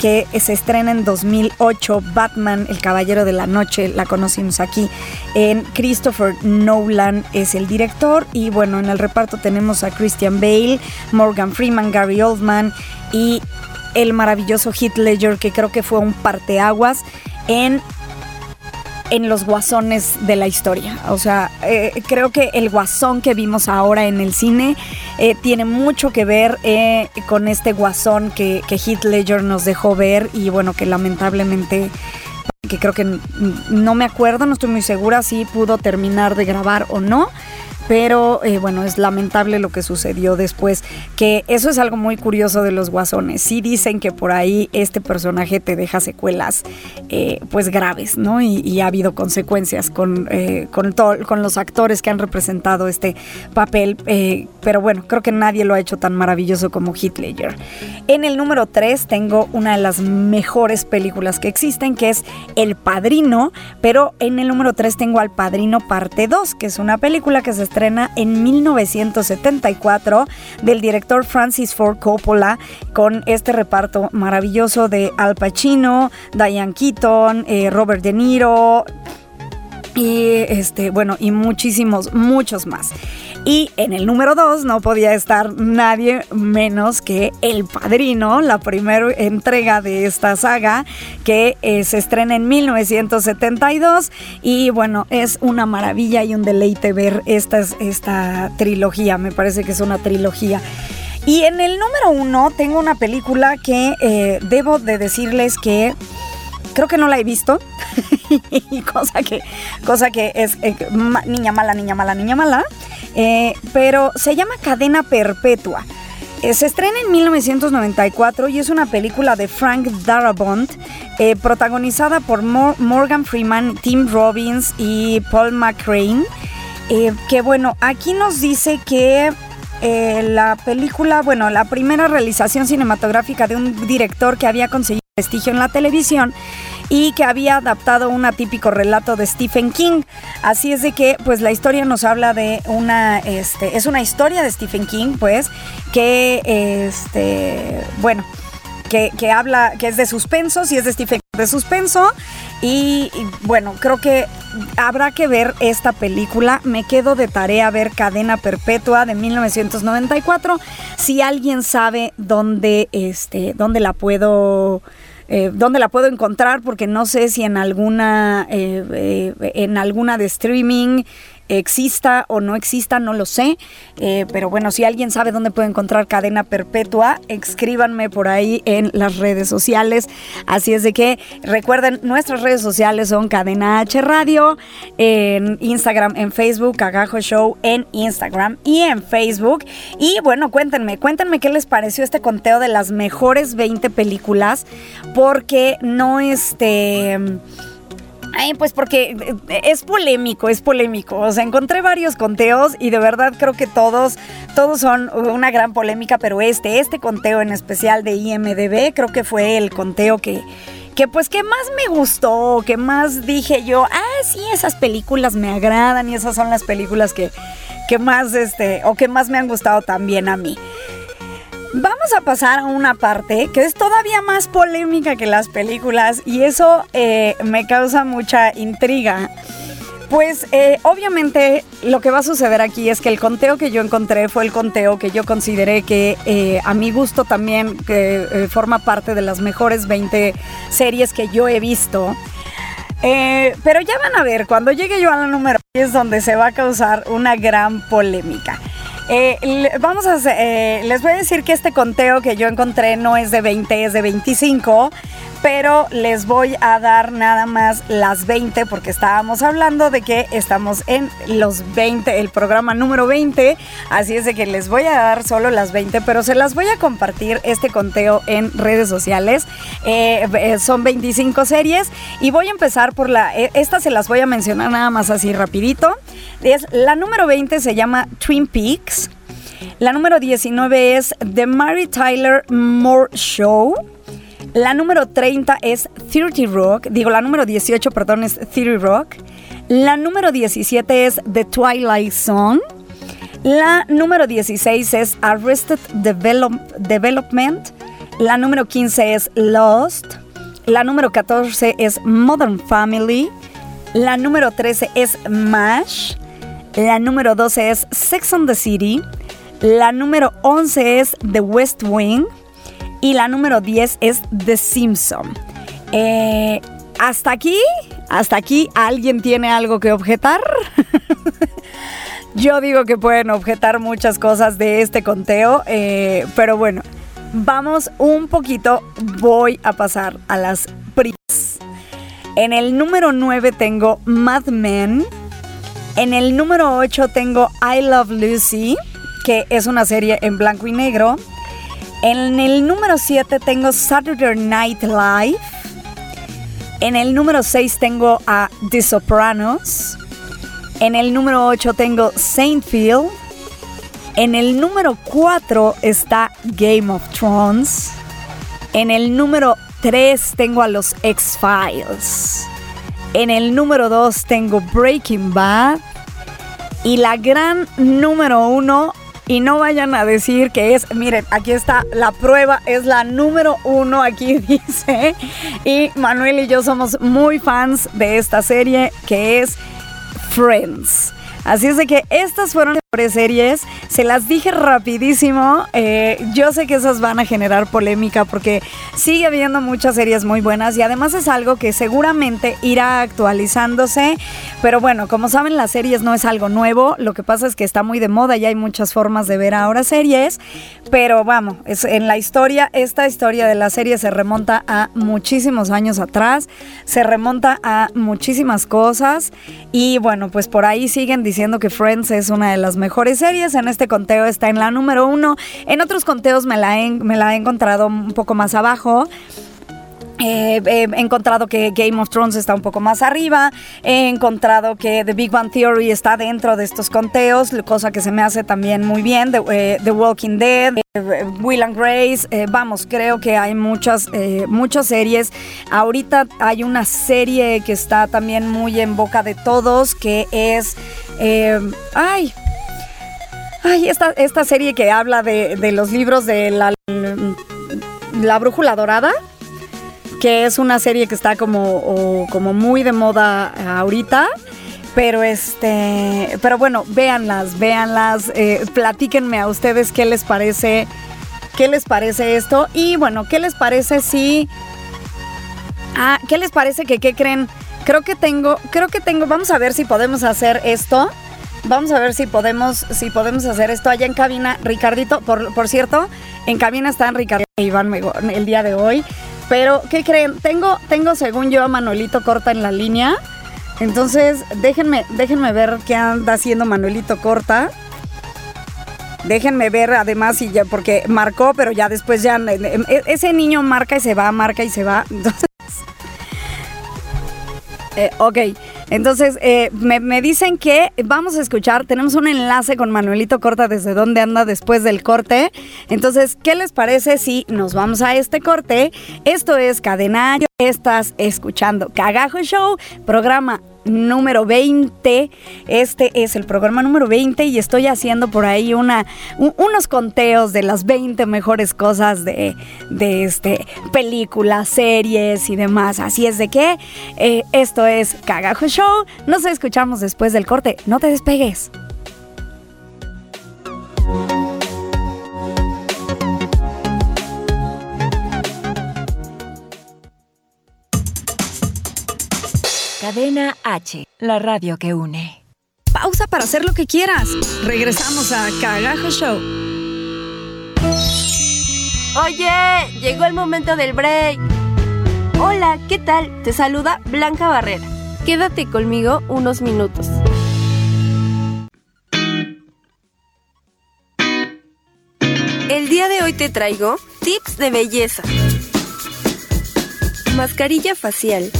que se estrena en 2008, Batman, El Caballero de la Noche, la conocimos aquí. En Christopher Nolan es el director y bueno, en el reparto tenemos a Christian Bale, Morgan Freeman, Gary Oldman y el maravilloso Heath Ledger, que creo que fue un parteaguas en en los guasones de la historia. O sea, eh, creo que el guasón que vimos ahora en el cine eh, tiene mucho que ver eh, con este guasón que, que Heath nos dejó ver y bueno, que lamentablemente que creo que no me acuerdo, no estoy muy segura si pudo terminar de grabar o no, pero eh, bueno, es lamentable lo que sucedió después, que eso es algo muy curioso de los guasones. Sí dicen que por ahí este personaje te deja secuelas eh, pues graves, ¿no? Y, ha habido consecuencias con, eh, con, con los actores que han representado este papel, pero bueno, creo que nadie lo ha hecho tan maravilloso como Ledger. En el número 3 tengo una de las mejores películas que existen, que es El Padrino, pero en el número 3 tengo Al Padrino parte 2, que es una película que se está estrena en 1974 del director Francis Ford Coppola con este reparto maravilloso de Al Pacino, Diane Keaton, eh, Robert De Niro y este bueno y muchísimos muchos más. Y en el número 2 no podía estar nadie menos que El Padrino, la primera entrega de esta saga que eh, se estrena en 1972 y bueno, es una maravilla y un deleite ver esta, esta trilogía, me parece que es una trilogía. Y en el número 1 tengo una película que eh, debo de decirles que creo que no la he visto. cosa que, cosa que es eh, niña mala, niña mala, niña mala. Eh, pero se llama Cadena Perpetua. Eh, se estrena en 1994 y es una película de Frank Darabont, protagonizada por Morgan Freeman, Tim Robbins y Paul McCrane. que bueno, aquí nos dice que la película, bueno, la primera realización cinematográfica de un director que había conseguido prestigio en la televisión y que había adaptado un atípico relato de Stephen King. Así es de que, pues la historia nos habla de una, este, es una historia de Stephen King, pues, que, este, bueno, que, habla, que es de suspenso, si es de Stephen King de suspenso. Y, y, bueno, creo que habrá que ver esta película. Me quedo de tarea ver Cadena Perpetua de 1994. Si alguien sabe dónde, este, dónde la puedo eh, dónde la puedo encontrar, porque no sé si en alguna, eh, eh, en alguna de streaming exista o no exista, no lo sé. Eh, pero bueno, si alguien sabe dónde puede encontrar cadena perpetua, escríbanme por ahí en las redes sociales. Así es de que recuerden, nuestras redes sociales son Cadena H Radio, en Instagram, en Facebook, Cagajo Show en Instagram y en Facebook. Y bueno, cuéntenme, cuéntenme qué les pareció este conteo de las mejores 20 películas, porque no este... Ay, pues porque eh, es polémico, es polémico. O sea, encontré varios conteos y de verdad creo que todos, todos son una gran polémica, pero este, este conteo en especial de IMDB, creo que fue el conteo que, que pues que más me gustó, que más dije yo, ah, sí, esas películas me agradan y esas son las películas que, que más, este, o que más me han gustado también a mí. Vamos a pasar a una parte que es todavía más polémica que las películas y eso eh, me causa mucha intriga. Pues eh, obviamente lo que va a suceder aquí es que el conteo que yo encontré fue el conteo que yo consideré que eh, a mi gusto también que, forma parte de las mejores 20 series que yo he visto. pero ya van a ver, cuando llegue yo a la número es donde se va a causar una gran polémica. Eh, vamos a eh, les voy a decir que este conteo que yo encontré no es de 20, es de 25, pero les voy a dar nada más las 20 porque estábamos hablando de que estamos en los 20, el programa número 20, así es de que les voy a dar solo las 20, pero se las voy a compartir este conteo en redes sociales. Eh, son 25 series y voy a empezar por la, esta se las voy a mencionar nada más así rapidito. Es, la número 20 se llama Twin Peaks. La número 19 es The Mary Tyler Moore Show. La número 30 es 30 Rock. Digo, la número 18, perdón, es 30 Rock. La número 17 es The Twilight Zone. La número 16 es Arrested Development. La número 15 es Lost. La número 14 es Modern Family. La número 13 es MASH. La número 12 es Sex on the City. La número 11 es The West Wing. Y la número 10 es The Simpson. Eh, hasta aquí, hasta aquí, ¿alguien tiene algo que objetar? Yo digo que pueden objetar muchas cosas de este conteo, eh, pero bueno, vamos un poquito, voy a pasar a las primas. En el número 9 tengo Mad Men. En el número 8 tengo I Love Lucy, que es una serie en blanco y negro. En el número 7 tengo Saturday Night Live. En el número 6 tengo a The Sopranos. En el número 8 tengo Saintfield. En el número 4 está Game of Thrones. En el número 3 tengo a los X-Files. En el número 2 tengo Breaking Bad. Y la gran número 1, y no vayan a decir que es, miren, aquí está la prueba, es la número 1, aquí dice. Y Manuel y yo somos muy fans de esta serie que es Friends. Así es de que estas fueron series, se las dije rapidísimo, eh, yo sé que esas van a generar polémica porque sigue habiendo muchas series muy buenas y además es algo que seguramente irá actualizándose, pero bueno, como saben las series no es algo nuevo, lo que pasa es que está muy de moda y hay muchas formas de ver ahora series, pero vamos, es, en la historia, esta historia de la serie se remonta a muchísimos años atrás, se remonta a muchísimas cosas. Y bueno, pues por ahí siguen diciendo que Friends es una de las mejores series. En este conteo está en la número uno. En otros conteos me la he, me la he encontrado un poco más abajo. Eh, he encontrado que Game of Thrones está un poco más arriba. He encontrado que The Big Bang Theory está dentro de estos conteos, cosa que se me hace también muy bien. The, eh, Walking Dead, eh, Will and Grace. vamos, creo que hay muchas, muchas series. Ahorita hay una serie que está también muy en boca de todos, que es. ay. Ay, esta, esta serie que habla de, de los libros de la, la brújula dorada que es una serie que está como, como muy de moda ahorita. Pero este, pero bueno, véanlas, véanlas, eh, platíquenme a ustedes qué les parece, qué les parece esto y bueno, qué les parece si, ah, qué les parece que qué creen. Creo que tengo, creo que tengo, vamos a ver si podemos hacer esto. Vamos a ver si podemos, si podemos hacer esto allá en cabina. Ricardito, por, por cierto, en cabina están Ricardo e Iván el día de hoy. Pero, ¿qué creen? Tengo, tengo según yo a Manuelito Corta en la línea. Entonces, déjenme, déjenme ver qué anda haciendo Manuelito Corta. Déjenme ver además y ya, porque marcó, pero ya después ya e, ese niño marca y se va, marca y se va. Entonces, eh, ok. Entonces, eh, me, dicen que vamos a escuchar, tenemos un enlace con Manuelito Corta desde dónde anda después del corte. Entonces, ¿qué les parece si nos vamos a este corte? Esto es Cadenario, estás escuchando Cagajo Show, programa número 20. Este es el programa número 20 y estoy haciendo por ahí unos conteos de las 20 mejores cosas de, de este, películas, series y demás. Así es de que eh, esto es Cagajo Show. Nos escuchamos después del corte. No te despegues. Cadena H, la radio que une. Pausa para hacer lo que quieras. Regresamos a Cagajo Show. Oye, llegó el momento del break. Hola, ¿qué tal? Te saluda Blanca Barrera. Quédate conmigo unos minutos. El día de hoy te traigo tips de belleza. Mascarilla facial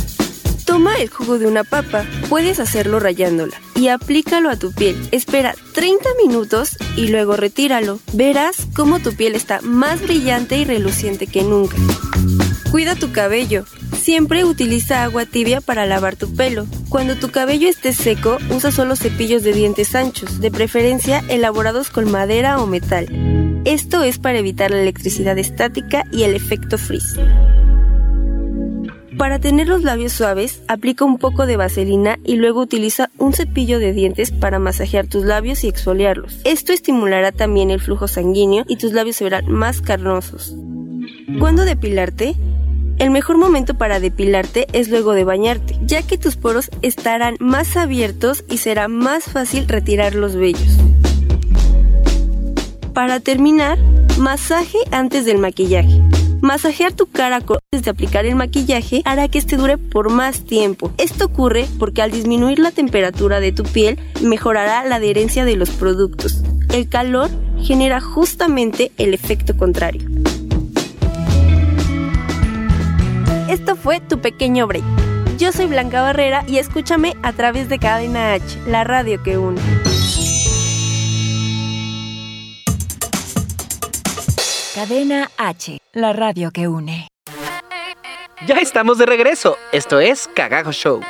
Toma el jugo de una papa, puedes hacerlo rayándola y aplícalo a tu piel. Espera 30 minutos y luego retíralo. Verás cómo tu piel está más brillante y reluciente que nunca. Cuida tu cabello. Siempre utiliza agua tibia para lavar tu pelo. Cuando tu cabello esté seco, usa solo cepillos de dientes anchos, de preferencia elaborados con madera o metal. Esto es para evitar la electricidad estática y el efecto frizz. Para tener los labios suaves, aplica un poco de vaselina y luego utiliza un cepillo de dientes para masajear tus labios y exfoliarlos. Esto estimulará también el flujo sanguíneo y tus labios se verán más carnosos. ¿Cuándo depilarte? El mejor momento para depilarte es luego de bañarte, ya que tus poros estarán más abiertos y será más fácil retirar los vellos. Para terminar, masaje antes del maquillaje. Masajear tu cara antes de aplicar el maquillaje hará que este dure por más tiempo. Esto ocurre porque al disminuir la temperatura de tu piel mejorará la adherencia de los productos. El calor genera justamente el efecto contrario. Esto fue tu pequeño break. Yo soy Blanca Barrera y escúchame a través de Cadena H, la radio que une. Cadena H, la radio que une. Ya estamos de regreso. Esto es Cagajo Show.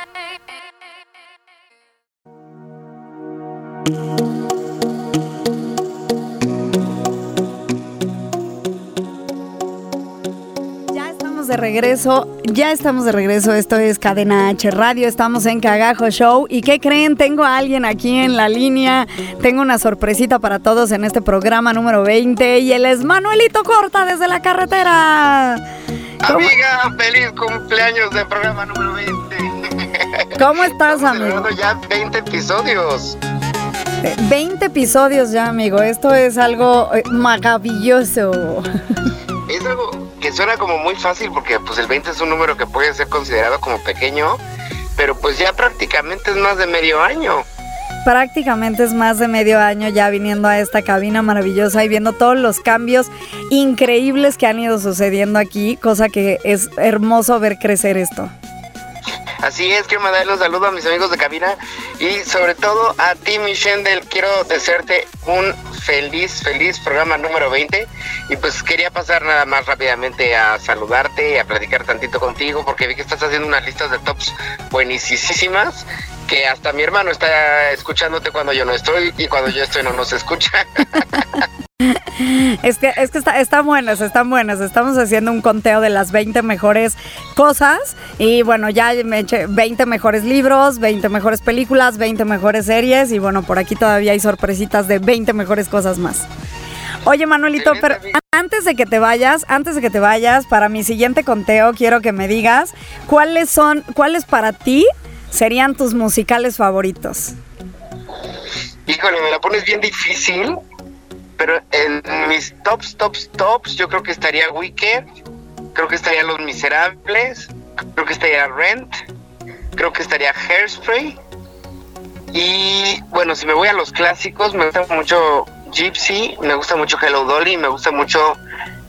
De regreso, ya estamos de regreso. Esto es Cadena H Radio, estamos en Cagajo Show. ¿Y qué creen? Tengo a alguien aquí en la línea. Tengo una sorpresita para todos en este programa número 20 y él es Manuelito Corta desde la carretera. Amiga, feliz cumpleaños del programa número 20. ¿Cómo estás, amigo? Ya 20 episodios. 20 episodios ya, amigo. Esto es algo eh, maravilloso. Es algo suena como muy fácil porque pues el 20 es un número que puede ser considerado como pequeño, pero pues ya prácticamente es más de medio año. Prácticamente es más de medio año ya viniendo a esta cabina maravillosa y viendo todos los cambios increíbles que han ido sucediendo aquí, cosa que es hermoso ver crecer esto. Así es, quiero mandarle un saludo a mis amigos de cabina y sobre todo a ti, Michelle, quiero desearte un feliz, feliz programa número 20 y pues quería pasar nada más rápidamente a saludarte y a platicar tantito contigo porque vi que estás haciendo unas listas de tops buenísimas que hasta mi hermano está escuchándote cuando yo no estoy y cuando yo estoy no nos escucha. Es que, es que está, están buenas, están buenas. Estamos haciendo un conteo de las 20 mejores cosas. Y bueno, ya me eché 20 mejores libros, 20 mejores películas, 20 mejores series. Y bueno, por aquí todavía hay sorpresitas de 20 mejores cosas más. Oye, Manuelito, pero antes de que te vayas, antes de que te vayas, para mi siguiente conteo, quiero que me digas cuáles son, cuáles para ti serían tus musicales favoritos. Híjole, me la pones bien difícil, pero en mis tops, tops, tops, yo creo que estaría Wicked, creo que estaría Los Miserables, creo que estaría Rent, creo que estaría Hairspray. Y bueno, si me voy a los clásicos, me gusta mucho Gypsy, me gusta mucho Hello Dolly, me gusta mucho,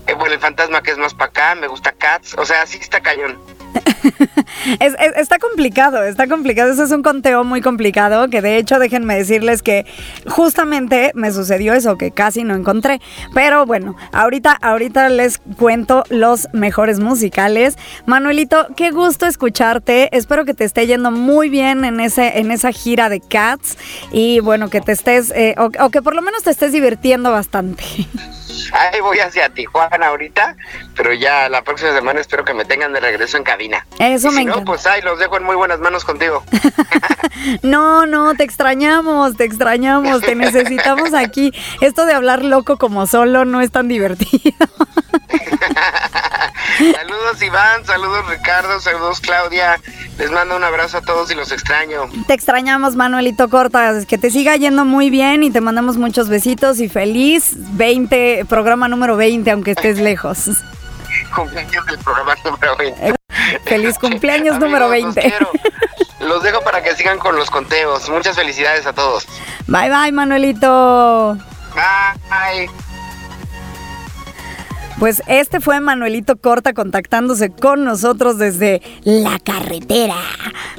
eh, bueno, el fantasma que es más para acá, me gusta Cats, o sea, sí está cañón. está complicado, está complicado. Ese es un conteo muy complicado que de hecho déjenme decirles que justamente me sucedió eso que casi no encontré. Pero bueno, ahorita, ahorita les cuento los mejores musicales. Manuelito, qué gusto escucharte. Espero que te esté yendo muy bien en, ese, en esa gira de Cats y bueno, que te estés, eh, o que por lo menos te estés divirtiendo bastante. Ahí voy hacia Tijuana ahorita, pero ya la próxima semana espero que me tengan de regreso en cabina. Eso me si no, pues ahí los dejo en muy buenas manos contigo. no, no, te extrañamos, te extrañamos, te necesitamos aquí. Esto de hablar loco como solo no es tan divertido. saludos Iván, saludos Ricardo, saludos Claudia. Les mando un abrazo a todos y los extraño. Te extrañamos, Manuelito Cortas. Que te siga yendo muy bien y te mandamos muchos besitos y feliz 20, programa número 20, aunque estés lejos. Cumpleaños del programa número 20. Feliz cumpleaños número 20. Los, dejo para que sigan con los conteos. Muchas felicidades a todos. Bye bye, Manuelito. Bye. Pues este fue Manuelito Corta contactándose con nosotros desde la carretera.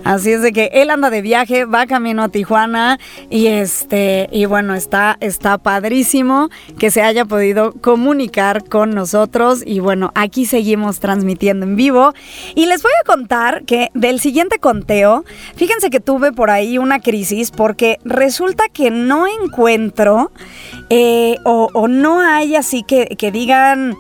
Así es de que él anda de viaje, va camino a Tijuana y este y bueno, está está padrísimo que se haya podido comunicar con nosotros y bueno, aquí seguimos transmitiendo en vivo y les voy a contar que del siguiente conteo, fíjense que tuve por ahí una crisis porque resulta que no encuentro eh, o, no hay así que, que digan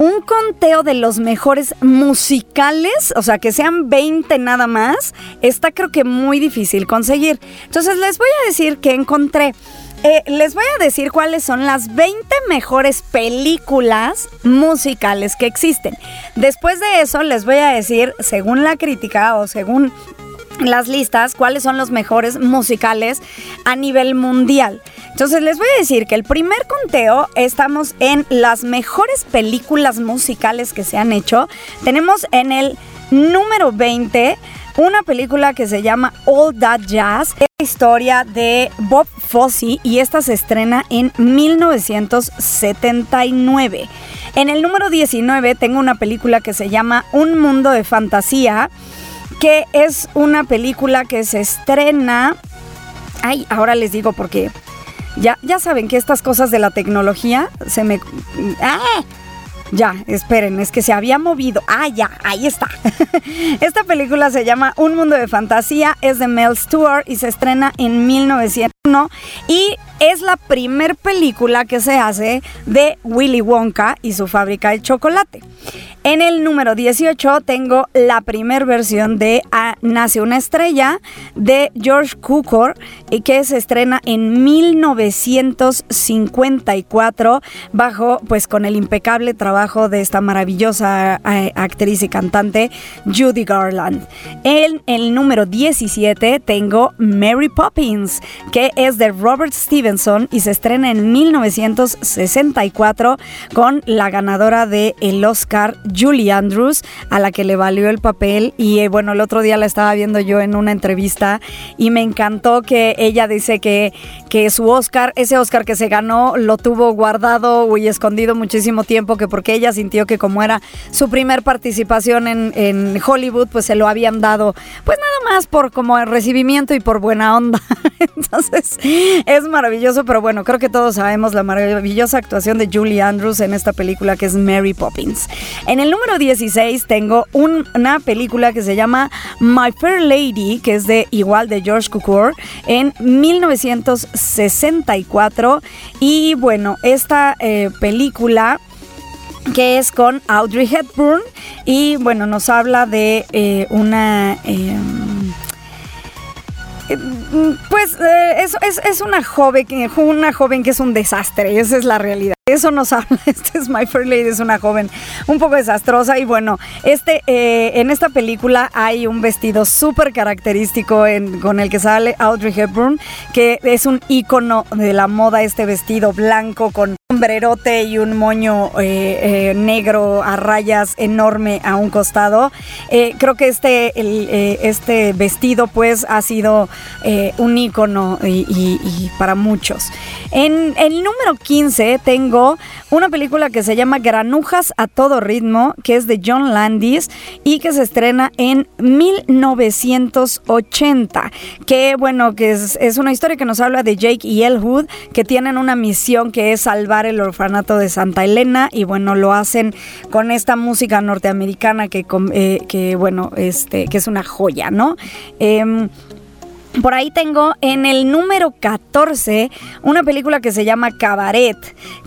un conteo de los mejores musicales, o sea, que sean 20 nada más, está creo que muy difícil conseguir. Entonces les voy a decir que encontré. Eh, les voy a decir cuáles son las 20 mejores películas musicales que existen. Después de eso les voy a decir, según la crítica o según las listas, cuáles son los mejores musicales a nivel mundial. Entonces les voy a decir que el primer conteo estamos en las mejores películas musicales que se han hecho. Tenemos en el número 20 una película que se llama All That Jazz. Es la historia de Bob Fosse y esta se estrena en 1979. En el número 19 tengo una película que se llama Un Mundo de Fantasía que es una película que se estrena. Ay, ahora les digo porque ya, ya saben que estas cosas de la tecnología se me. ¡Ah! Ya, esperen, es que se había movido. Ah, ya, ahí está. Esta película se llama Un Mundo de Fantasía, es de Mel Stewart y se estrena en 1901 y es la primer película que se hace de Willy Wonka y su fábrica de chocolate. En el número 18 tengo la primer versión de ah, Nace una estrella de George Cukor y que se estrena en 1954 bajo pues con el impecable trabajo de esta maravillosa eh, actriz y cantante Judy Garland. En el número 17 tengo Mary Poppins que es de Robert Stevenson y se estrena en 1964 con la ganadora del el Oscar Julie Andrews, a la que le valió el papel. Y eh, bueno, el otro día la estaba viendo yo en una entrevista y me encantó que ella dice que, que su Oscar, ese Oscar que se ganó, lo tuvo guardado y escondido muchísimo tiempo, que porque ella sintió que como era su primer participación en, Hollywood, pues se lo habían dado, pues nada más por como el recibimiento y por buena onda. Entonces, es maravilloso, pero bueno, creo que todos sabemos la maravillosa actuación de Julie Andrews en esta película que es Mary Poppins. En el número 16 tengo una película que se llama My Fair Lady, que es de igual de George Cukor, en 1964. Y bueno, esta eh, película que es con Audrey Hepburn y bueno, nos habla de eh, una... Em, pues eh, es, es, una joven, una joven que es un desastre, esa es la realidad eso nos habla. Este es My Fair Lady, es una joven un poco desastrosa. Y bueno, este, eh, en esta película hay un vestido súper característico con el que sale Audrey Hepburn, que es un icono de la moda, este vestido blanco con sombrerote y un moño eh, eh, negro a rayas enorme a un costado. creo que este, este vestido pues ha sido un icono y, para muchos. En el número 15 tengo una película que se llama Granujas a todo ritmo, que es de John Landis y que se estrena en 1980. Que bueno, que es, una historia que nos habla de Jake y Elwood, que tienen una misión que es salvar el orfanato de Santa Elena y bueno, lo hacen con esta música norteamericana que, eh, que bueno, este, que es una joya, ¿no? Em, por ahí tengo en el número 14 una película que se llama Cabaret,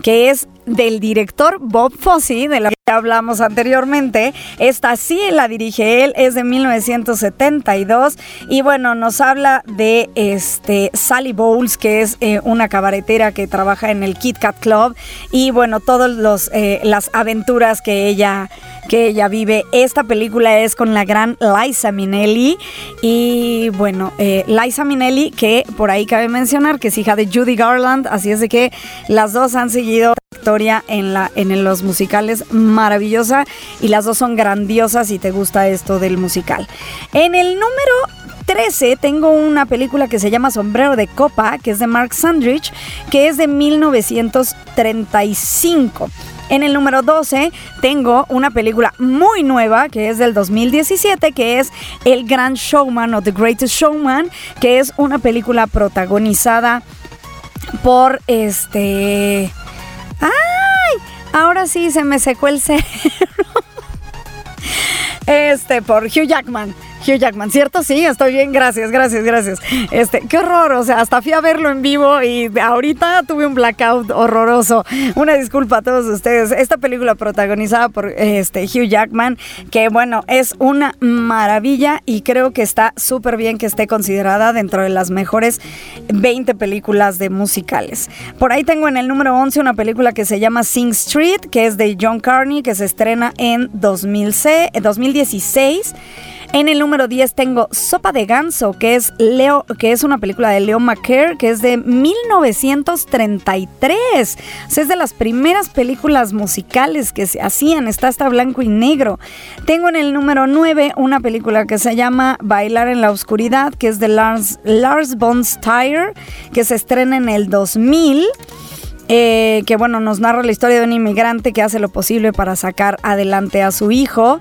que es del director Bob Fosse, de la que hablamos anteriormente. Esta sí la dirige él, es de 1972 y bueno, nos habla de este Sally Bowles, que es eh, una cabaretera que trabaja en el Kit Kat Club y bueno, todas eh, las aventuras que ella que ella vive. Esta película es con la gran Liza Minnelli. Y bueno, eh, Liza Minnelli, que por ahí cabe mencionar que es hija de Judy Garland, así es de que las dos han seguido en, la, en los musicales maravillosa y las dos son grandiosas si te gusta esto del musical. En el número 13 tengo una película que se llama Sombrero de Copa, que es de Mark Sandrich, que es de 1935. En el número 12 tengo una película muy nueva que es del 2017 que es El Gran Showman o The Greatest Showman, que es una película protagonizada por este... ¡Ay! Ahora sí se me secó el cerebro. Este, por Hugh Jackman. Hugh Jackman, ¿cierto? Sí, estoy bien, gracias, gracias, gracias. Este, qué horror, o sea, hasta fui a verlo en vivo y ahorita tuve un blackout horroroso. Una disculpa a todos ustedes. Esta película protagonizada por este Hugh Jackman, que bueno, es una maravilla y creo que está súper bien que esté considerada dentro de las mejores 20 películas de musicales. Por ahí tengo en el número 11 una película que se llama Sing Street, que es de John Carney, que se estrena en 2016. En el número 10 tengo Sopa de Ganso, que es Leo, que es una película de Leo McCare, que es de 1933. es de las primeras películas musicales que se hacían, está hasta blanco y negro. Tengo en el número 9 una película que se llama Bailar en la Oscuridad, que es de Lars, Lars von Stier, que se estrena en el 2000. Eh, que bueno, nos narra la historia de un inmigrante que hace lo posible para sacar adelante a su hijo.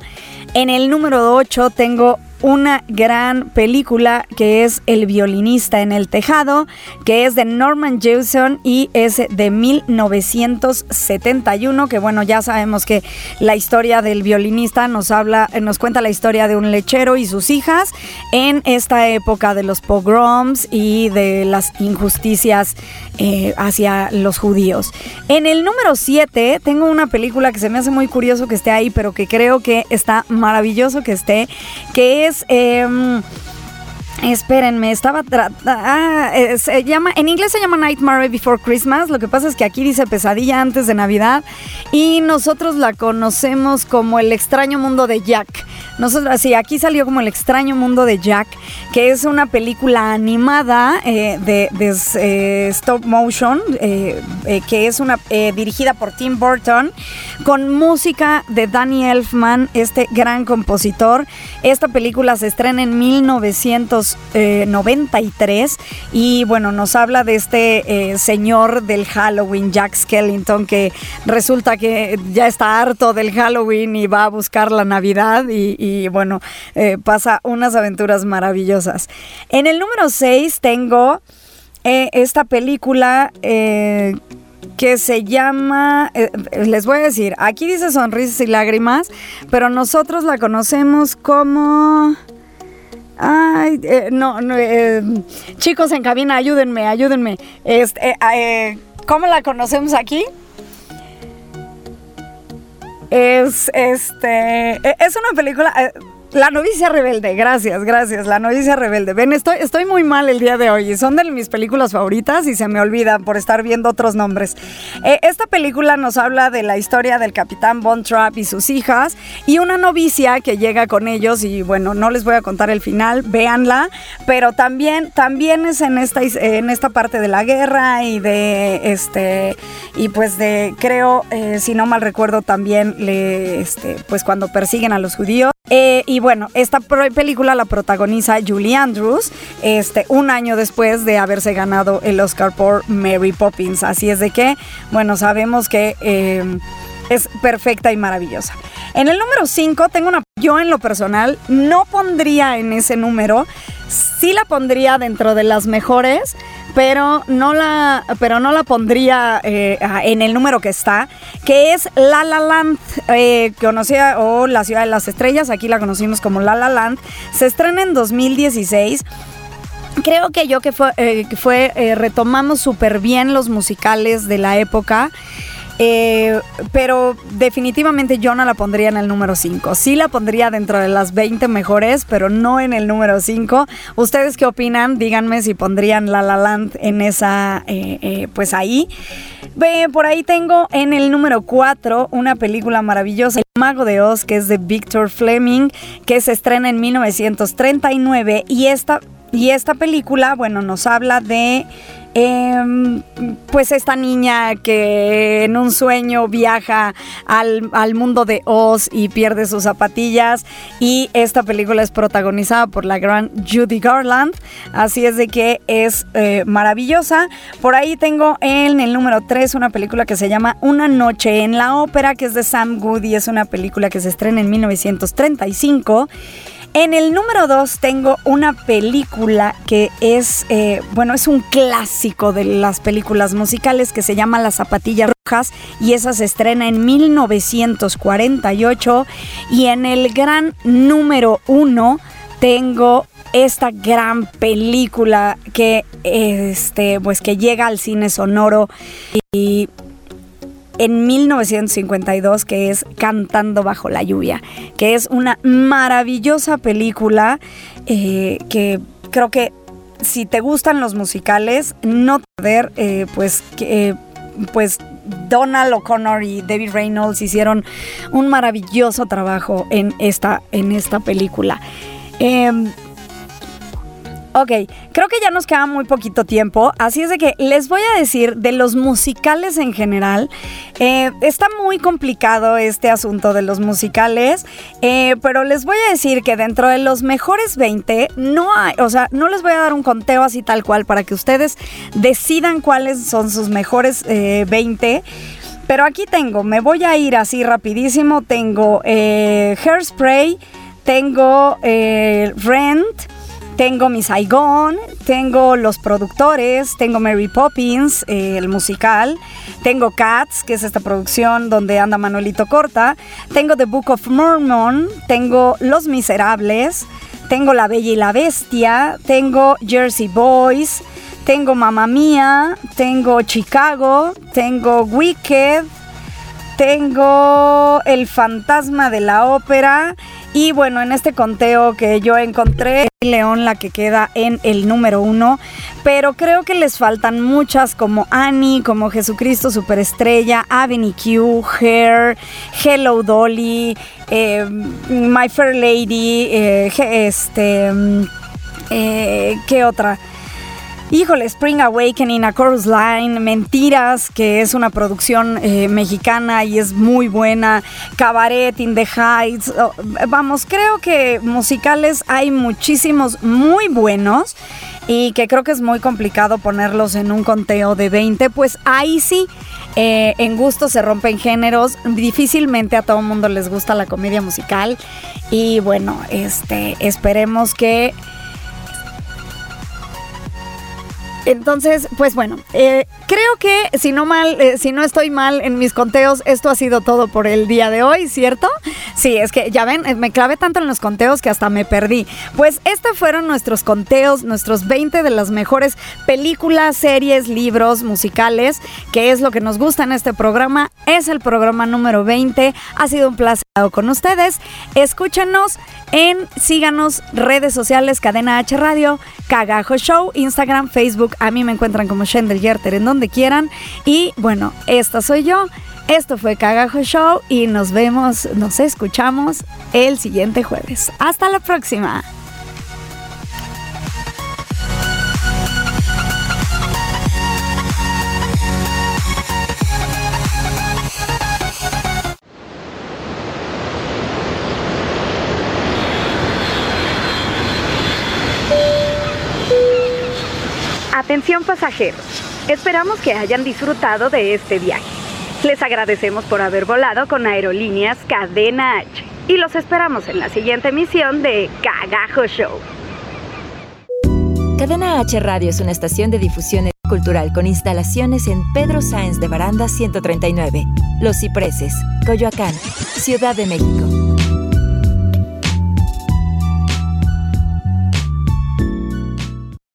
En el número 8 tengo una gran película que es El violinista en el tejado, que es de Norman Jewison y es de 1971, que bueno, ya sabemos que la historia del violinista nos habla, nos cuenta la historia de un lechero y sus hijas en esta época de los pogroms y de las injusticias eh, hacia los judíos. En el número 7 tengo una película que se me hace muy curioso que esté ahí, pero que creo que está maravilloso que esté, que es Em, espérenme, estaba ah, eh, se llama en inglés se llama Nightmare Before Christmas. Lo que pasa es que aquí dice Pesadilla antes de Navidad y nosotros la conocemos como El extraño mundo de Jack. Nosotros, sí, aquí salió como El extraño mundo de Jack, que es una película animada eh, de, eh, stop motion, eh, que es una dirigida por Tim Burton, con música de Danny Elfman, este gran compositor. Esta película se estrena en 1993 y bueno, nos habla de este señor del Halloween, Jack Skellington, que resulta que ya está harto del Halloween y va a buscar la Navidad y, y bueno, eh, pasa unas aventuras maravillosas. En el número 6 tengo eh, esta película eh, que se llama, les voy a decir, aquí dice Sonrisas y Lágrimas, pero nosotros la conocemos como... Ay, no, no chicos en cabina, ayúdenme, ayúdenme. Este, ¿Cómo la conocemos aquí? Es este e, es una película eh, La novicia rebelde, gracias, gracias. La novicia rebelde. Ven, estoy, estoy muy mal el día de hoy. Son de mis películas favoritas y se me olvidan por estar viendo otros nombres. Eh, esta película nos habla de la historia del capitán Von Trapp y sus hijas y una novicia que llega con ellos y bueno, no les voy a contar el final, véanla, pero también, también es en esta, en esta parte de la guerra y de este, y pues de, creo, eh, si no mal recuerdo, también le, este, pues cuando persiguen a los judíos. Eh, y bueno, esta película la protagoniza Julie Andrews, este, un año después de haberse ganado el Oscar por Mary Poppins. Así es de que, bueno, sabemos que em, es perfecta y maravillosa. En el número 5 tengo una... Yo en lo personal no pondría en ese número, sí la pondría dentro de las mejores, pero no la, pero no la pondría eh, en el número que está, que es La La Land, eh, conocida o La Ciudad de las Estrellas, aquí la conocimos como La La Land, se estrena en 2016. Creo que yo que fue, eh, fue retomamos súper bien los musicales de la época. Eh, pero definitivamente yo no la pondría en el número 5. Sí la pondría dentro de las 20 mejores, pero no en el número 5. ¿Ustedes qué opinan? Díganme si pondrían La La Land en esa, eh, eh, pues ahí. Por ahí tengo en el número 4 una película maravillosa, El Mago de Oz, que es de Victor Fleming, que se estrena en 1939 y esta, y esta película, bueno, nos habla de Em, pues esta niña que en un sueño viaja al, mundo de Oz y pierde sus zapatillas y esta película es protagonizada por la gran Judy Garland, así es de que es eh, maravillosa. Por ahí tengo en el número 3 una película que se llama Una noche en la ópera, que es de Sam Goody, es una película que se estrena en 1935. En el número 2 tengo una película que es, eh, bueno, es un clásico de las películas musicales que se llama Las zapatillas rojas y esa se estrena en 1948 y en el gran número 1 tengo esta gran película que este pues que llega al cine sonoro y en 1952, que es Cantando bajo la lluvia, que es una maravillosa película eh, que creo que si te gustan los musicales, no ver, eh, pues. Eh, pues Donald O'Connor y David Reynolds hicieron un maravilloso trabajo en esta, en esta película. Em, Ok, creo que ya nos queda muy poquito tiempo, así es de que les voy a decir de los musicales en general. Eh, está muy complicado este asunto de los musicales, eh, pero les voy a decir que dentro de los mejores 20 no hay, o sea, no les voy a dar un conteo así tal cual para que ustedes decidan cuáles son sus mejores 20. Eh, pero aquí tengo, me voy a ir así rapidísimo, tengo Hairspray, tengo Rent, tengo mi Saigon, tengo los productores, tengo Mary Poppins, eh, el musical, tengo Cats, que es esta producción donde anda Manuelito Corta, tengo The Book of Mormon, tengo Los Miserables, tengo La Bella y la Bestia, tengo Jersey Boys, tengo Mamma Mía, tengo Chicago, tengo Wicked, tengo El Fantasma de la Ópera y bueno, en este conteo que yo encontré, León la que queda en el número uno, pero creo que les faltan muchas como Annie, como Jesucristo Superestrella, Avenue Q, Hair, Hello Dolly, eh, My Fair Lady, eh, este, mm, eh, ¿qué otra? Híjole, Spring Awakening, A Chorus Line, Mentiras, que es una producción eh, mexicana y es muy buena, Cabaret, In the Heights, oh, vamos, creo que musicales hay muchísimos muy buenos y que creo que es muy complicado ponerlos en un conteo de 20, pues ahí sí. Eh, en gusto se rompen géneros, difícilmente a todo mundo les gusta la comedia musical y bueno, este, esperemos que entonces, pues bueno, eh, creo que si no mal, eh, si no estoy mal en mis conteos, esto ha sido todo por el día de hoy, ¿cierto? Sí, es que ya ven, me clavé tanto en los conteos que hasta me perdí. Pues estos fueron nuestros conteos, nuestros 20 de las mejores películas, series, libros, musicales, que es lo que nos gusta en este programa. Es el programa número 20. Ha sido un placer con ustedes. Escúchenos en síganos redes sociales Cadena H Radio, Cagajo Show, Instagram, Facebook. A mí me encuentran como Shendel Yerter en donde quieran. Y bueno, esta soy yo. Esto fue Cagajo Show y nos vemos, nos escuchamos el siguiente jueves. Hasta la próxima. Atención pasajeros, esperamos que hayan disfrutado de este viaje. Les agradecemos por haber volado con Aerolíneas Cadena H y los esperamos en la siguiente emisión de Cagajo Show. Cadena H Radio es una estación de difusión cultural con instalaciones en Pedro Sáenz de Baranda 139, Los Cipreses, Coyoacán, Ciudad de México.